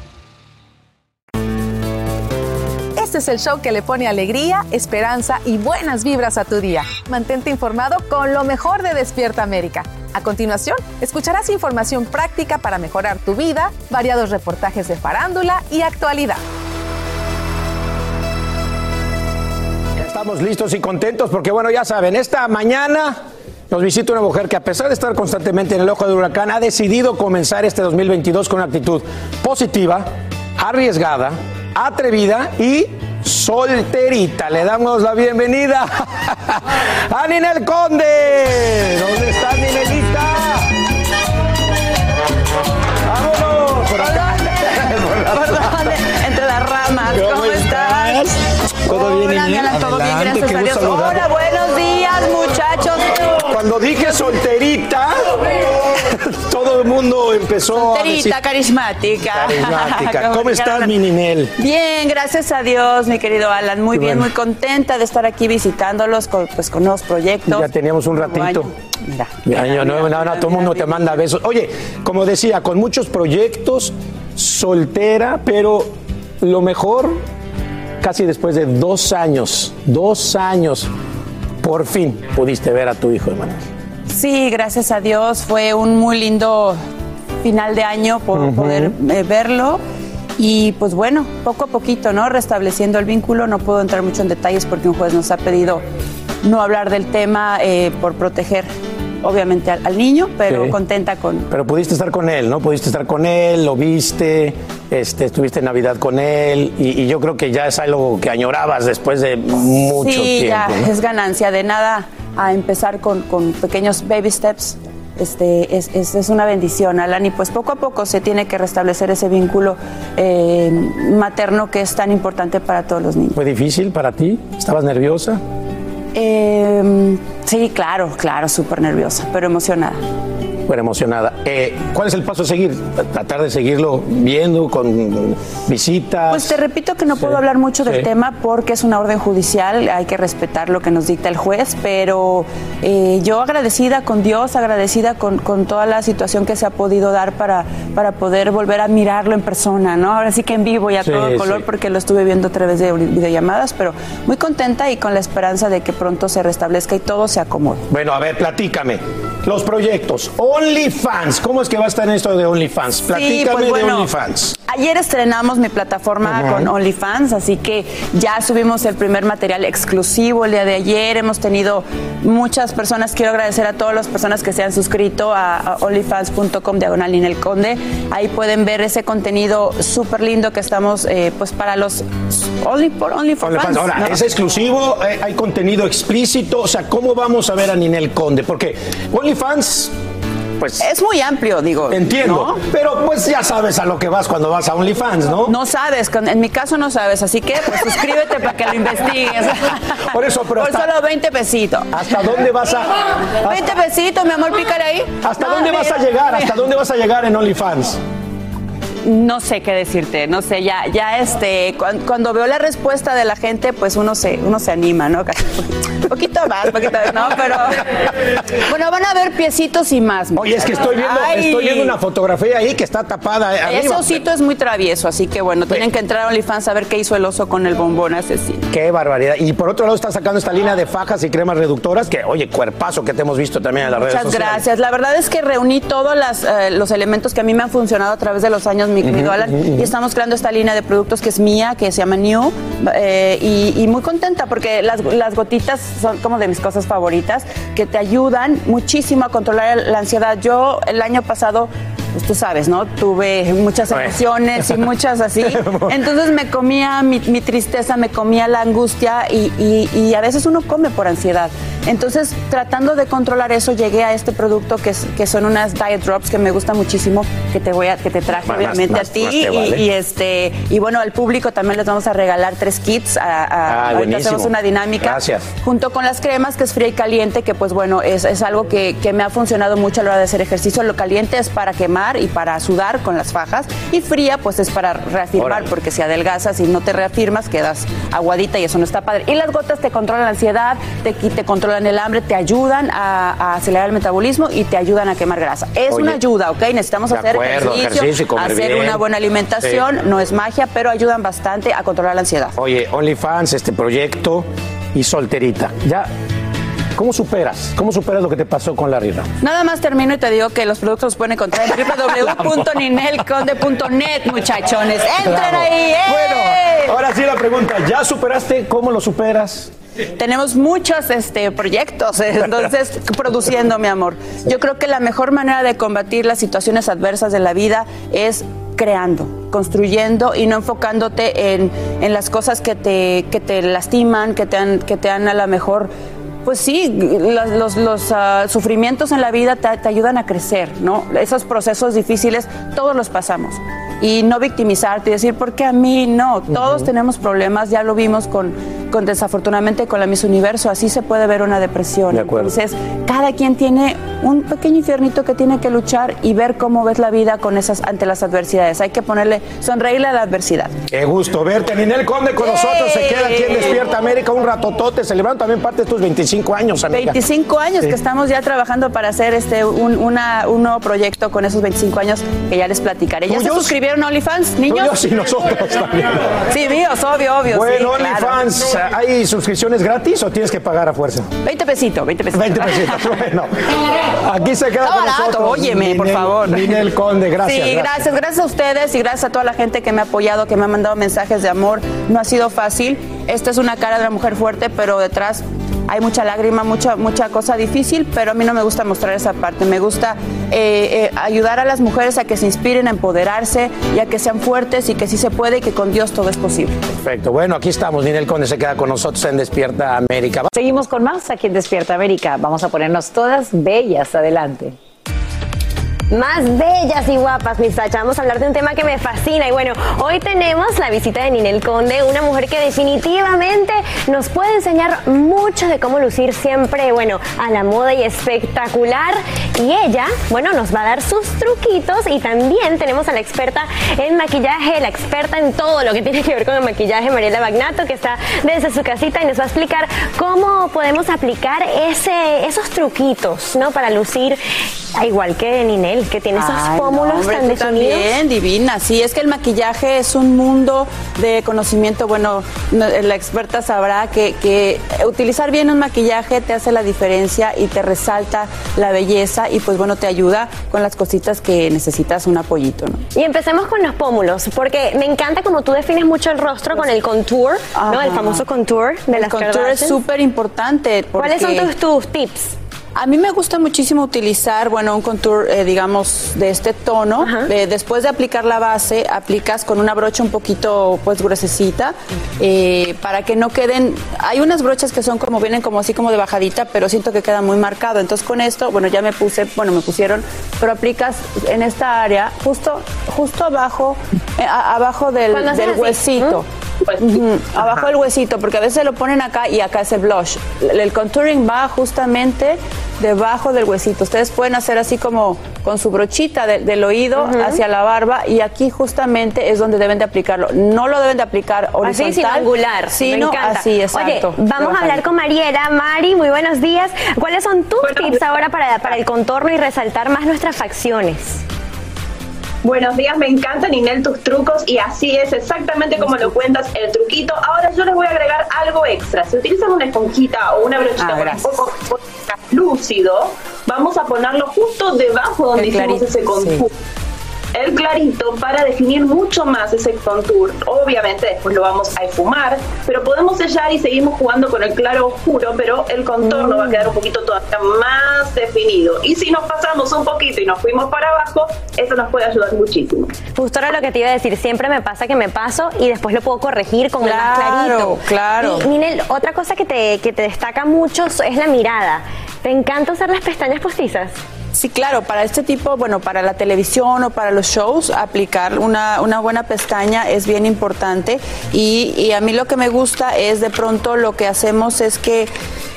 Este es el show que le pone alegría, esperanza y buenas vibras a tu día. Mantente informado con lo mejor de Despierta América. A continuación, escucharás información práctica para mejorar tu vida, variados reportajes de farándula y actualidad. Estamos listos y contentos porque, bueno, ya saben, esta mañana nos visita una mujer que a pesar de estar constantemente en el ojo del huracán, ha decidido comenzar este 2022 con una actitud positiva, arriesgada, atrevida y solterita. Le damos la bienvenida a Ninel Conde. ¿Dónde está Ninelita? ¡Vámonos! Por acá. Entre las ramas. ¿Cómo, estás? ¿Todo bien, Hola, Ninel? Todo bien, gracias a Dios. Hola, buenos días, muchachos. Cuando dije solterita, todo el mundo empezó a decir... Solterita, carismática. Carismática. ¿Cómo estás, mi Ninel? Bien, gracias a Dios, mi querido Alan. Muy bien, bueno. muy contenta de estar aquí visitándolos con, pues, con nuevos proyectos. Ya teníamos un ratito. año. Mira. Año nuevo, no, no, todo el mundo te manda besos. Oye, como decía, con muchos proyectos, soltera, pero lo mejor, casi después de dos años, dos años, por fin pudiste ver a tu hijo, hermano. Sí, gracias a Dios. Fue un muy lindo final de año por poder eh, verlo. Y pues bueno, poco a poquito, ¿no? Restableciendo el vínculo. No puedo entrar mucho en detalles porque un juez nos ha pedido no hablar del tema eh, por proteger, obviamente, al, al niño, pero Sí. contenta con, Pero pudiste estar con él, ¿no? Pudiste estar con él, lo viste, este, estuviste en Navidad con él, y, y yo creo que ya es algo que añorabas después de mucho sí, tiempo. ya ¿no? es ganancia de nada a empezar con, con pequeños baby steps. Este, es, es- es una bendición, Alan, y pues poco a poco se tiene que restablecer ese vínculo eh, materno que es tan importante para todos los niños. ¿Fue difícil para ti? ¿Estabas nerviosa? Eh, sí, claro, claro, súper nerviosa, pero emocionada. Emocionada. Eh, ¿Cuál es el paso a seguir? ¿Tratar de seguirlo viendo con visitas? Pues te repito que no Sí. puedo hablar mucho del Sí. tema porque es una orden judicial, hay que respetar lo que nos dicta el juez, pero eh, yo agradecida con Dios, agradecida con, con toda la situación que se ha podido dar para, para poder volver a mirarlo en persona, ¿no? Ahora sí que en vivo y a Sí, todo color porque lo estuve viendo a través de videollamadas, pero muy contenta y con la esperanza de que pronto se restablezca y todo se acomode. Bueno, a ver, platícame. Los proyectos. OnlyFans. ¿Cómo es que va a estar en esto de OnlyFans? Platícame Sí, pues de OnlyFans. Ayer estrenamos mi plataforma con OnlyFans, así que ya subimos el primer material exclusivo el día de ayer. Hemos tenido muchas personas. Quiero agradecer a todas las personas que se han suscrito a, a onlyfans.com diagonal Ninel Conde. Ahí pueden ver ese contenido súper lindo que estamos, eh, pues para los Only Only for OnlyFans. fans, Ahora, ¿no? ¿es exclusivo? Eh, ¿Hay contenido explícito? O sea, ¿cómo vamos a ver a Ninel Conde? Porque OnlyFans, pues... Es muy amplio, digo. Entiendo. ¿no? Pero pues ya sabes a lo que vas cuando vas a OnlyFans, ¿no? No sabes, en mi caso no sabes, así que pues suscríbete para que lo investigues. Por eso, pero Por hasta- solo 20 pesitos. ¿Hasta dónde vas a- 20 pesitos, mi amor, pícale ahí. ¿Hasta No, dónde vas a llegar? mira. ¿Hasta dónde vas a llegar en OnlyFans? No sé qué decirte, no sé, ya, ya este, cuan- cuando, veo la respuesta de la gente, pues uno se, uno se anima, ¿no? Un poquito más, poquito más, no, pero bueno, van a ver piecitos y más. Oye, es que estoy viendo, Ay. estoy viendo una fotografía ahí que está tapada eh, Ese arriba. osito es muy travieso, así que bueno, tienen que entrar a OnlyFans a ver qué hizo el oso con el bombón asesino. Qué barbaridad. Y por otro lado está sacando esta línea de fajas y cremas reductoras que, oye, cuerpazo que te hemos visto también en las redes Muchas sociales. gracias. La verdad es que reuní todos las, eh, los elementos que a mí me han funcionado a través de los años, mi Alan, y estamos creando esta línea de productos que es mía, que se llama New, eh, y, y muy contenta porque las, las gotitas son como de mis cosas favoritas, que te ayudan muchísimo a controlar la ansiedad. Yo el año pasado pues tú sabes, ¿no? Tuve muchas emociones y muchas así. Entonces me comía mi, mi tristeza, me comía la angustia y, y- y a veces uno come por ansiedad. Entonces, tratando de controlar eso, llegué a este producto que, es- que son unas diet drops que me gusta muchísimo, que te voy a, que te traje Más- obviamente más- a ti y, vale. y este y bueno al público también les vamos a regalar tres kits. A, a- Ah, ahorita hacemos una dinámica Gracias. junto con las cremas que es fría y caliente, que pues bueno, es, es algo que, que me ha funcionado mucho a la hora de hacer ejercicio. Lo caliente es para quemar y para sudar con las fajas y fría pues es para reafirmar, Órale. porque si adelgazas y no te reafirmas quedas aguadita y eso no está padre. Y las gotas te controlan la ansiedad, te, te controlan el hambre, te ayudan a, a acelerar el metabolismo y te ayudan a quemar grasa. Es Oye. una ayuda, ¿ok? Necesitamos hacer acuerdo, ejercicio, hacer bien. una buena alimentación, Sí. no es magia, pero ayudan bastante a controlar la ansiedad. Oye, OnlyFans, este proyecto y solterita. Ya, ¿cómo superas? ¿Cómo superas lo que te pasó con la Rira? Nada más termino y te digo que los productos los pueden encontrar en www.ninelconde.net, muchachones. ¡Entren ahí! ¡eh! Bueno, ahora sí la pregunta, ¿ya superaste? ¿Cómo lo superas? Tenemos muchos este, proyectos, eh, entonces, produciendo, mi amor. Yo creo que la mejor manera de combatir las situaciones adversas de la vida es creando, construyendo y no enfocándote en, en las cosas que te, que te lastiman, que te han, que te han a lo mejor... Pues sí, los, los- los, ah, sufrimientos en la vida te, te ayudan a crecer, ¿no? Esos procesos difíciles todos los pasamos. Y no victimizarte y decir, ¿por qué a mí? No, todos tenemos problemas, ya lo vimos con, con desafortunadamente con la Miss Universo, así se puede ver una depresión. De acuerdo. Entonces, cada quien tiene un pequeño infiernito que tiene que luchar y ver cómo ves la vida con esas, ante las adversidades. Hay que ponerle, sonreírle a la adversidad. Qué gusto verte. Ninel Conde con nosotros. Se queda aquí en Despierta América un ratotote, celebrando también parte de tus 25 años, amiga. 25 años Sí. que estamos ya trabajando para hacer este un, una- un nuevo proyecto con esos 25 años que ya les platicaré. ¿Ya se suscribieron a OnlyFans, niños? Tuyos y nosotros también. Sí, míos, obvio, obvio. Bueno, sí, claro. OnlyFans, ¿hay suscripciones gratis o tienes que pagar a fuerza? 20 pesitos, 20 pesitos. 20 pesitos. Bueno, aquí se queda Está con barato, nosotros. óyeme, por favor. Ninel Conde, gracias. Sí, gracias, gracias a ustedes y gracias a toda la gente que me ha apoyado, que me ha mandado mensajes de amor. No ha sido fácil. Esta es una cara de una mujer fuerte, pero detrás hay mucha lágrima, mucha, mucha cosa difícil, pero a mí no me gusta mostrar esa parte. Me gusta eh, eh, ayudar a las mujeres a que se inspiren, a empoderarse y a que sean fuertes y que sí se puede y que con Dios todo es posible. Perfecto. Bueno, aquí estamos. Ninel Conde se queda con nosotros en Despierta América. Seguimos con más aquí en Despierta América. Vamos a ponernos todas bellas. Adelante. Más bellas y guapas, mis. Vamos a hablar de un tema que me fascina. Y bueno, hoy tenemos la visita de Ninel Conde, una mujer que definitivamente nos puede enseñar mucho de cómo lucir siempre, bueno, a la moda y espectacular. Y ella, bueno, nos va a dar sus truquitos. Y también tenemos a la experta en maquillaje, la experta en todo lo que tiene que ver con el maquillaje, Mariela Magnato, que está desde su casita y nos va a explicar cómo podemos aplicar ese, esos truquitos, ¿no? Para lucir igual que Ninel, que tiene esos Ay, pómulos no, hombre, tan definidos. también, divina. Sí, es que el maquillaje es un mundo de conocimiento. Bueno, no- la experta sabrá que, que utilizar bien un maquillaje te hace la diferencia y te resalta la belleza y pues bueno, te ayuda con las cositas que necesitas un apoyito, ¿no? Y empecemos con los pómulos, porque me encanta como tú defines mucho el rostro con el contour, ¿no? Ajá. El famoso contour de El las contour es Kardashians. súper importante. ¿Cuáles son tus, tus tips? A mí me gusta muchísimo utilizar, bueno, un contour, eh, digamos, de este tono. Eh, después de aplicar la base, aplicas con una brocha un poquito, pues, gruesecita, eh, para que no queden... Hay unas brochas que son como, vienen como así como de bajadita, pero siento que queda muy marcado. Entonces, con esto, bueno, ya me puse, bueno, me pusieron, pero aplicas en esta área, justo, justo abajo, eh, a- abajo del, del Ujú, Abajo del huesito, porque a veces lo ponen acá y acá es el blush. El, contouring va justamente debajo del huesito. Ustedes pueden hacer así como con su brochita de- del oído hacia la barba y aquí justamente es donde deben de aplicarlo. No lo deben de aplicar horizontal. Así, sino angular. sino me así, exacto. Oye, vamos a hablar con Mariela. Mari, muy buenos días. ¿Cuáles son tus tips ahora para, para el contorno y resaltar más nuestras facciones? Buenos días, me encantan Ninel tus trucos y así es exactamente como lo cuentas el truquito. Ahora yo les voy a agregar algo extra. Si utilizan una esponjita o una brochita Ah, con un poco lúcido, vamos a ponerlo justo debajo donde hicimos ese contour. El clarito para definir mucho más ese contour. Obviamente después lo vamos a esfumar, pero podemos sellar y seguimos jugando con el claro oscuro, pero el contorno va a quedar un poquito todavía más definido. Y si nos pasamos un poquito y nos fuimos para abajo, eso nos puede ayudar muchísimo. Justo era lo que te iba a decir, siempre me pasa que me paso y después lo puedo corregir con el más clarito. claro. Y Ninel, otra cosa que te, que te destaca mucho es la mirada. ¿Te encanta usar las pestañas postizas? Sí, claro, para este tipo, bueno, para la televisión o para los shows, aplicar una, una buena pestaña es bien importante y, y a mí lo que me gusta es de pronto lo que hacemos es que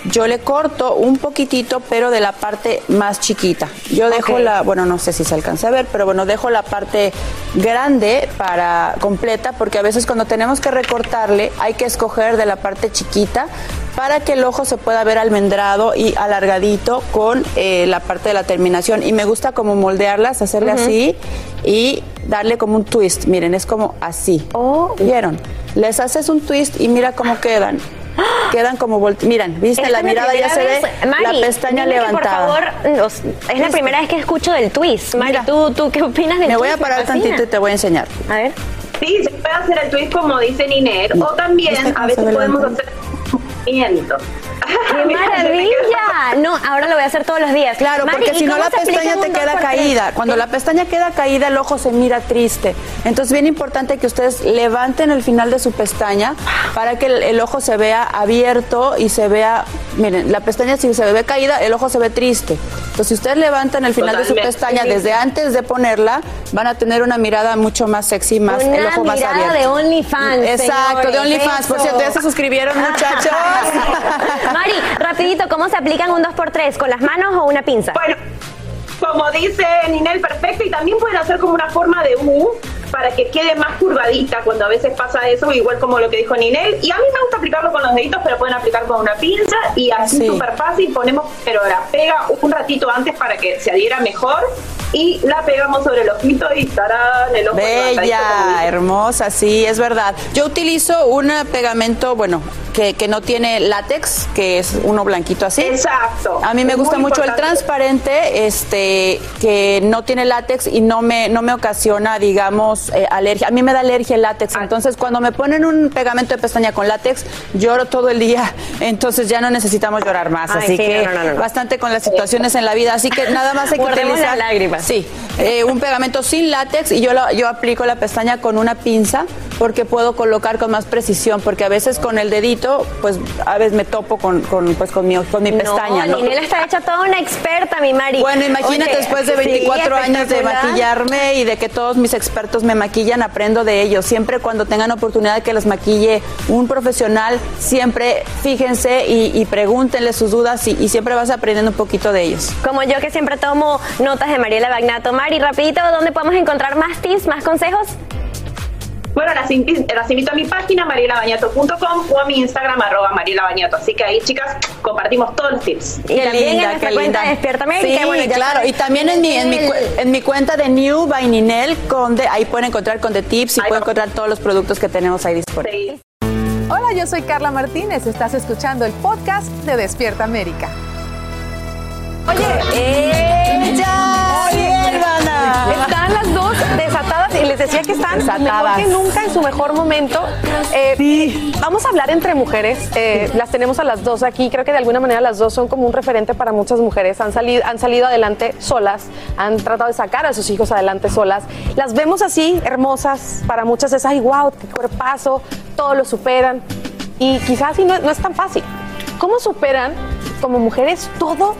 yo le corto un poquitito, pero de la parte más chiquita. Yo dejo la, bueno, no sé si se alcanza a ver, pero bueno, dejo la parte grande para completa, porque a veces cuando tenemos que recortarle hay que escoger de la parte chiquita para que el ojo se pueda ver almendrado y alargadito con eh, la parte de la terminación. Y me gusta como moldearlas, hacerle Ujú. así y darle como un twist. Miren, es como así. ¿Vieron? Les haces un twist y mira cómo quedan. Quedan como volte- Miren, ¿viste? Esta la mirada ya primera se ve vez. Mari, la pestaña levantada. por favor, nos- es la primera vez que escucho del twist. Mari, ¿tú, ¿tú qué opinas del Me voy a twist? parar fascina. tantito y te voy a enseñar. A ver. Sí, se puede hacer el twist como dice Niner, o también ¿Viste a veces podemos hacer movimiento. ¡Qué maravilla! No, ahora lo voy a hacer todos los días. Claro, Mari, porque ¿y si no la pestaña te queda caída. Cuando la pestaña queda caída, el ojo se mira triste. Entonces, bien importante que ustedes levanten el final de su pestaña para que el, el ojo se vea abierto y se vea. Miren, la pestaña si se ve caída, el ojo se ve triste. Entonces, si ustedes levantan el final de su Totalmente. pestaña desde antes de ponerla, van a tener una mirada mucho más sexy, más Una el ojo más mirada abierto. de OnlyFans, Exacto, de señores, OnlyFans. Por cierto, ya se suscribieron, muchachos. Mari, rapidito, ¿cómo se aplican un 2x3? ¿Con las manos o una pinza? Bueno, como dice Ninel, perfecto, y también pueden hacer como una forma de U para que quede más curvadita cuando a veces pasa eso, igual como lo que dijo Ninel. Y a mí me gusta aplicarlo con los deditos, pero pueden aplicar con una pinza y así Sí. súper fácil. Ponemos, pero la pega un ratito antes para que se adhiera mejor y la pegamos sobre el ojito y estarán el ojo Bella, hermosa, sí, es verdad. Yo utilizo un pegamento, bueno, que, que no tiene látex, que es uno blanquito así. Exacto. A mí me Es gusta mucho el transparente, este, que no tiene látex y no me, no me ocasiona, digamos, eh, alergia. A mí me da alergia el látex. Entonces, cuando me ponen un pegamento de pestaña con látex, lloro todo el día. Entonces ya no necesitamos llorar más. Ay, así sí, que no, no, no, no. bastante con las situaciones en la vida. Así que nada más hay que utilizar. las lágrimas. Sí, eh, un pegamento sin látex y yo, yo aplico la pestaña con una pinza porque puedo colocar con más precisión, porque a veces con el dedito, pues a veces me topo con, con, pues, con mi, con mi pestaña. No. Ninel está hecha toda una experta, mi Mari. Bueno, imagínate Oye, después de sí, 24 años de maquillarme y de que todos mis expertos me maquillan, aprendo de ellos. Siempre cuando tengan oportunidad de que los maquille un profesional, siempre fíjense y, y pregúntenle sus dudas y, y siempre vas aprendiendo un poquito de ellos. Como yo que siempre tomo notas de Mariela Bagnato. Mari, rapidito, ¿dónde podemos encontrar más tips, más consejos? Bueno, las, invi- las invito a mi página marielabañato.com o a mi Instagram arroba marielabañato. Así que ahí, chicas, compartimos todos los tips. Y también en nuestra cuenta de Despierta América. Sí, Bueno, claro. sabes, Y también en mi, en, mi, en cuenta de New by Ninel, Conde, ahí pueden encontrar Conde Tips y pueden encontrar todos los productos que tenemos ahí disponibles. Hola, yo soy Carla Martínez. Estás escuchando el podcast de Despierta América. Oye, ¡Ella! Oye! Están las dos desatadas y les decía que están mejor Desatadas. que nunca en su mejor momento. Eh, Vamos a hablar entre mujeres. eh, Las tenemos a las dos aquí. Creo que de alguna manera las dos son como un referente para muchas mujeres. Han salido, han salido adelante solas, han tratado de sacar a sus hijos adelante solas. Las vemos así, hermosas. Para muchas es, ay, wow, qué cuerpazo, todo lo superan. Y quizás así no, no es tan fácil. ¿Cómo superan como mujeres todo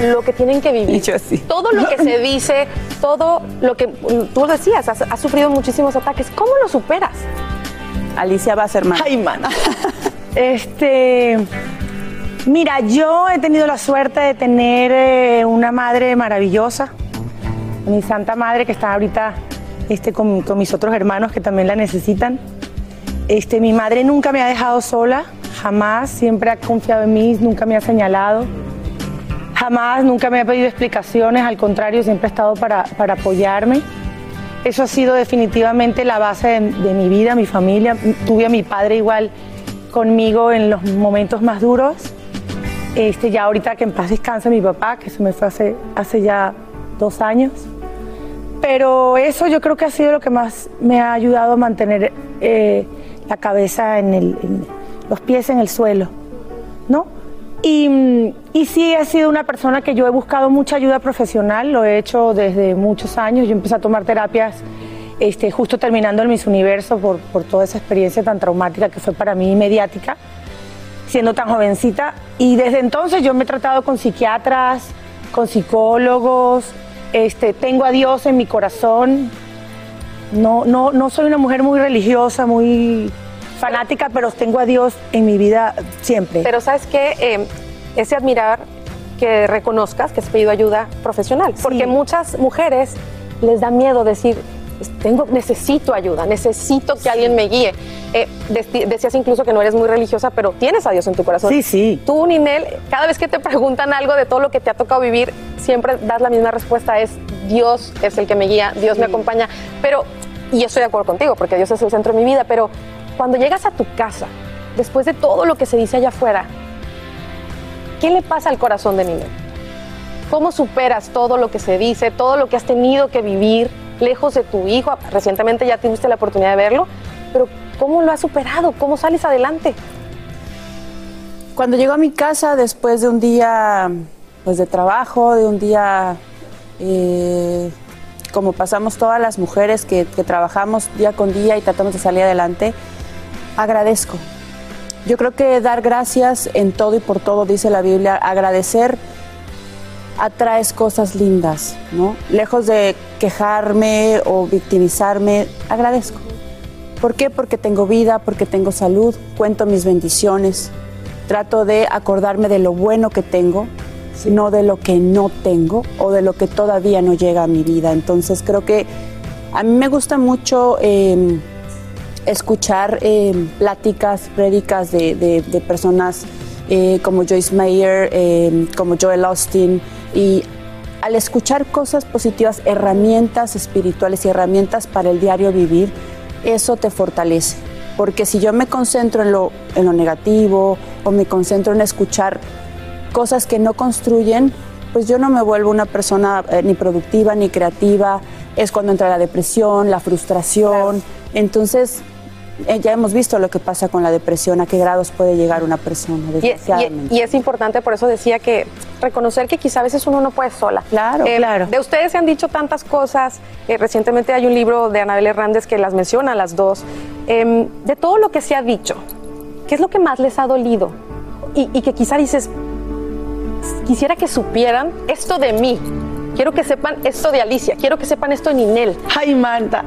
lo que tienen que vivir? Todo lo que se dice, todo lo que mm, tú decías, has, has sufrido muchísimos ataques. ¿Cómo lo superas? Alicia Basserman. Ay, man. Este. Mira, yo he tenido la suerte de tener eh, una madre maravillosa. Mi santa madre que está ahorita este, con, con mis otros hermanos que también la necesitan. Este, mi madre nunca me ha dejado sola, jamás, siempre ha confiado en mí, nunca me ha señalado, jamás, nunca me ha pedido explicaciones, al contrario, siempre ha estado para, para apoyarme. Eso ha sido definitivamente la base de, mi vida, mi familia. Tuve a mi padre igual conmigo en los momentos más duros. Este, ya ahorita que en paz descanse mi papá, que se me fue hace, hace ya dos años. Pero eso yo creo que ha sido lo que más me ha ayudado a mantener eh, la cabeza en, el, los pies en el suelo, ¿no? Y, sí he sido una persona que yo he buscado mucha ayuda profesional, lo he hecho desde muchos años. Yo empecé a tomar terapias este, justo terminando el Miss Universo por, por toda esa experiencia tan traumática que fue para mí mediática, siendo tan jovencita. Y desde entonces yo me he tratado con psiquiatras, con psicólogos, este, tengo a Dios en mi corazón. No, no, no soy una mujer muy religiosa, muy fanática, pero tengo a Dios en mi vida siempre. Pero sabes qué, es de admirar que reconozcas que has pedido ayuda profesional, porque muchas mujeres les da miedo decir, tengo, necesito ayuda, necesito que alguien me guíe. Eh, decías incluso que no eres muy religiosa, pero tienes a Dios en tu corazón. Sí, sí. Tú, Ninel, cada vez que te preguntan algo de todo lo que te ha tocado vivir, siempre das la misma respuesta, es Dios es el que me guía, Dios me acompaña. Pero, y yo estoy de acuerdo contigo, porque Dios es el centro de mi vida, pero cuando llegas a tu casa, después de todo lo que se dice allá afuera, ¿qué le pasa al corazón de Ninel? ¿Cómo superas todo lo que se dice, todo lo que has tenido que vivir lejos de tu hijo? Recientemente ya tuviste la oportunidad de verlo, pero ¿cómo lo has superado? ¿Cómo sales adelante? Cuando llego a mi casa después de un día pues, de trabajo, de un día eh, como pasamos todas las mujeres que, que trabajamos día con día y tratamos de salir adelante, agradezco. Yo creo que dar gracias en todo y por todo, dice la Biblia, agradecer atraes cosas lindas, ¿no? Lejos de quejarme o victimizarme, agradezco. ¿Por qué? Porque tengo vida, porque tengo salud, cuento mis bendiciones, trato de acordarme de lo bueno que tengo, no de lo que no tengo o de lo que todavía no llega a mi vida. Entonces creo que a mí me gusta mucho eh, escuchar eh, pláticas, prédicas de, de- de personas eh, como Joyce Meyer, eh, como Joel Austin, y al escuchar cosas positivas, herramientas espirituales y herramientas para el diario vivir, eso te fortalece. Porque si yo me concentro en lo, en lo negativo o me concentro en escuchar cosas que no construyen, pues yo no me vuelvo una persona eh, ni productiva ni creativa. Es cuando entra la depresión, la frustración. Entonces, ya hemos visto lo que pasa con la depresión, a qué grados puede llegar una persona, Y, desgraciadamente. y- y es importante, por eso decía que reconocer que quizá a veces uno no puede sola. Claro, claro. De ustedes se han dicho tantas cosas. eh, recientemente hay un libro de Anabel Hernández que las menciona a las dos. Em, de todo lo que se ha dicho, ¿qué es lo que más les ha dolido? Y, y que quizá dices, quisiera que supieran esto de mí. Quiero que sepan esto de Alicia. Quiero que sepan esto de Ninel. Ay, Manta.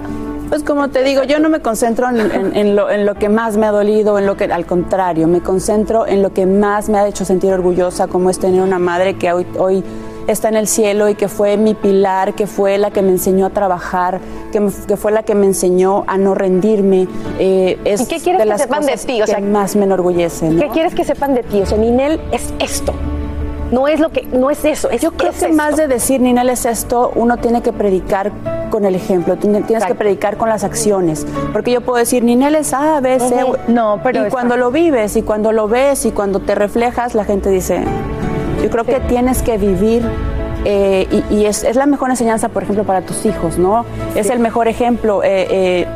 Pues como te digo, yo no me concentro en, en- en lo, en lo que más me ha dolido, en lo que, al contrario, me concentro en lo que más me ha hecho sentir orgullosa, como es tener una madre que hoy, hoy está en el cielo y que fue mi pilar, que fue la que me enseñó a trabajar, que, me- que fue la que me enseñó a no rendirme. Eh, es ¿Y qué quieres de que sepan de ti? O que sea, más me enorgullece. ¿no? ¿Qué quieres que sepan de ti? O sea, Ninel es esto. No es lo que, no es eso. Es, Yo creo que más de decir Ninel es esto, uno tiene que predicar con el ejemplo, tiene- tienes que predicar con las acciones. Porque yo puedo decir Ninel es A, B, C. No, pero Y está- cuando lo vives y cuando lo ves y cuando te reflejas, la gente dice. Yo creo que tienes que vivir. eh, y y es, es la mejor enseñanza, por ejemplo, para tus hijos, ¿no? Es el mejor ejemplo. eh, eh,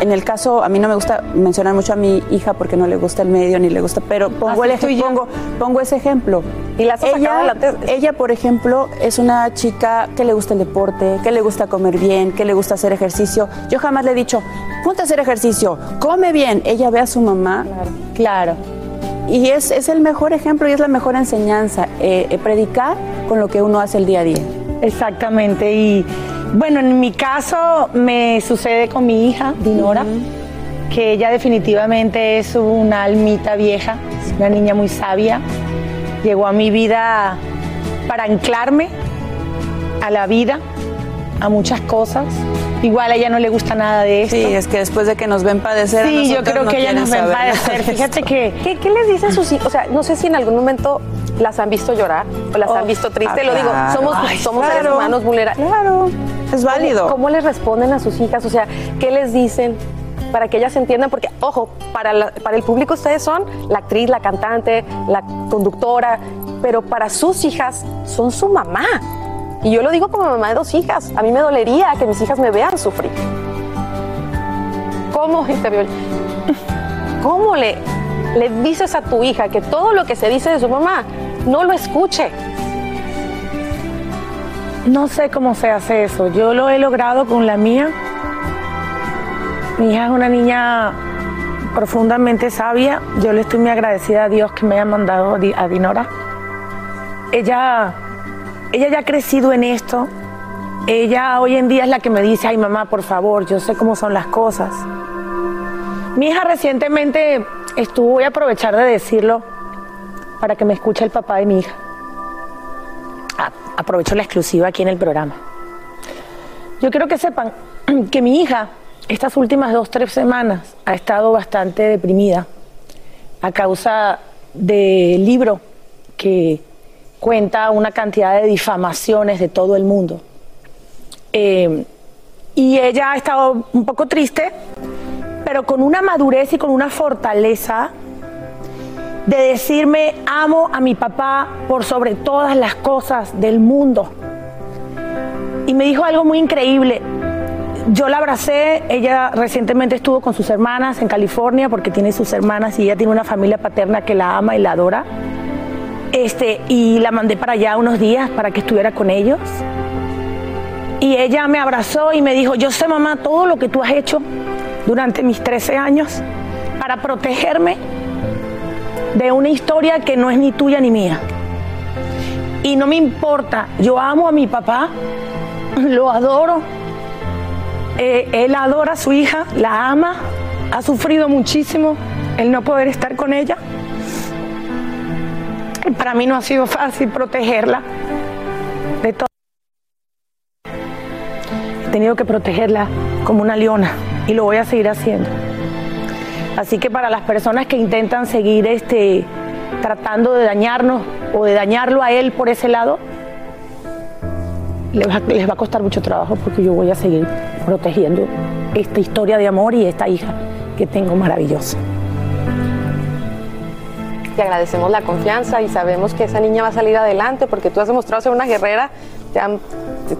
en el caso, a mí no me gusta mencionar mucho a mi hija porque no le gusta el medio ni le gusta, pero pongo, el ej- pongo, pongo ese ejemplo. Y la has sacado ella, ella, por ejemplo, es una chica que le gusta el deporte, que le gusta comer bien, que le gusta hacer ejercicio. Yo jamás le he dicho, ponte a hacer ejercicio, come bien. Ella ve a su mamá. Claro. Y es, es el mejor ejemplo y es la mejor enseñanza, eh, eh, predicar con lo que uno hace el día a día. Exactamente. Y bueno, en mi caso me sucede con mi hija, Dinora, que ella definitivamente es una almita vieja, una niña muy sabia. Llegó a mi vida para anclarme a la vida, a muchas cosas. Igual a ella no le gusta nada de esto. Sí, es que después de que nos ven padecer, a Sí, yo creo no que ella nos ven padecer. de Fíjate que ¿Qué, qué les dicen sus hijos? O sea, no sé si en algún momento las han visto llorar o las han visto triste. ah, Lo digo, claro. somos, Ay, somos seres claro. humanos vulnerables. Claro, es válido. ¿Cómo, cómo les responden a sus hijas? O sea, ¿qué les dicen? Para que ellas entiendan, porque, ojo, para, la- para el público ustedes son la actriz, la cantante, la conductora, pero para sus hijas son su mamá. Y yo lo digo como mamá de dos hijas. A mí me dolería que mis hijas me vean sufrir. ¿Cómo, ¿Cómo le, le dices a tu hija que todo lo que se dice de su mamá no lo escuche? No sé cómo se hace eso. Yo lo he logrado con la mía. Mi hija es una niña profundamente sabia. Yo le estoy muy agradecida a Dios que me haya mandado a Dinora. Ella, ella ya ha crecido en esto. Ella hoy en día es la que me dice, ay mamá, por favor, yo sé cómo son las cosas. Mi hija recientemente estuvo, voy a aprovechar de decirlo, para que me escuche el papá de mi hija aprovecho la exclusiva aquí en el programa. Yo quiero que sepan que mi hija estas últimas dos, tres semanas ha estado bastante deprimida a causa del libro que cuenta una cantidad de difamaciones de todo el mundo. Eh, y ella ha estado un poco triste, pero con una madurez y con una fortaleza de decirme amo a mi papá por sobre todas las cosas del mundo. Y me dijo algo muy increíble. Yo la abracé, ella recientemente estuvo con sus hermanas en California porque tiene sus hermanas y ella tiene una familia paterna que la ama y la adora. Este, y la mandé para allá unos días para que estuviera con ellos. Y ella me abrazó y me dijo, yo sé mamá todo lo que tú has hecho durante mis 13 años para protegerme de una historia que no es ni tuya ni mía. Y no me importa, yo amo a mi papá, lo adoro, eh, él adora a su hija, la ama, ha sufrido muchísimo el no poder estar con ella. Y para mí no ha sido fácil protegerla de todo. He tenido que protegerla como una leona y lo voy a seguir haciendo. Así que para las personas que intentan seguir este, tratando de dañarnos o de dañarlo a él por ese lado, les va, les va a costar mucho trabajo porque yo voy a seguir protegiendo esta historia de amor y esta hija que tengo maravillosa. Te agradecemos la confianza y sabemos que esa niña va a salir adelante porque tú has demostrado ser una guerrera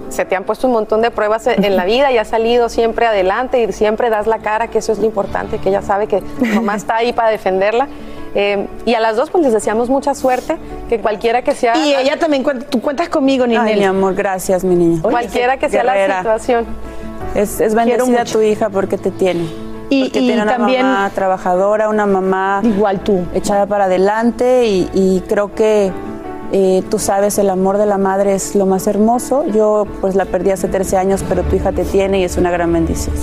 se te han puesto un montón de pruebas en la vida y has salido siempre adelante y siempre das la cara, que eso es lo importante, que ella sabe que tu mamá está ahí para defenderla. Eh, y a las dos pues les deseamos mucha suerte, que cualquiera que sea... Y ella también cuenta, tú cuentas conmigo, Ninel. Ay, mi amor, gracias, mi niña. cualquiera que sea la situación. Es, es bendecida tu hija porque te tiene. Y, porque tiene una también mamá trabajadora, una mamá igual tú echada para adelante y, y creo que eh, tú sabes, el amor de la madre es lo más hermoso. Yo pues la perdí hace 13 años, pero tu hija te tiene y es una gran bendición.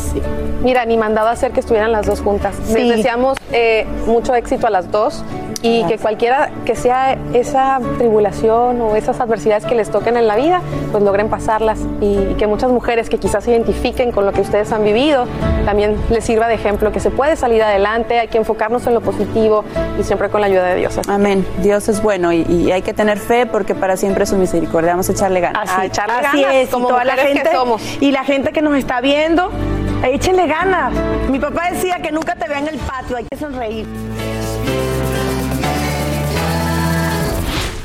Mira, ni mandado a hacer que estuvieran las dos juntas. Les deseamos eh, mucho éxito a las dos y que cualquiera que sea esa tribulación o esas adversidades que les toquen en la vida, pues logren pasarlas y, que muchas mujeres que quizás se identifiquen con lo que ustedes han vivido, también les sirva de ejemplo que se puede salir adelante, hay que enfocarnos en lo positivo y siempre con la ayuda de Dios. Amén. Dios es bueno y, hay que tener fe porque para siempre es su misericordia. Vamos a echarle ganas. Así, echarle es, como toda la gente somos. y la gente que nos está viendo, échenle ganas. Mi papá decía que nunca te vean en el patio, hay que sonreír.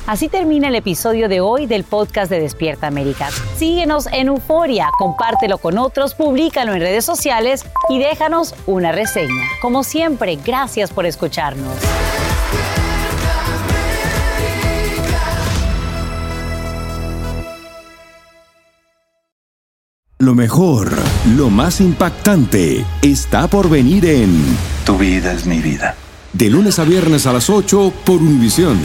Así termina el episodio de hoy del podcast de Despierta América. Síguenos en Euforia, compártelo con otros, públicalo en redes sociales y déjanos una reseña. Como siempre, gracias por escucharnos. Lo mejor, lo más impactante, está por venir en Tu vida es mi vida. De lunes a viernes a las 8 por Univisión.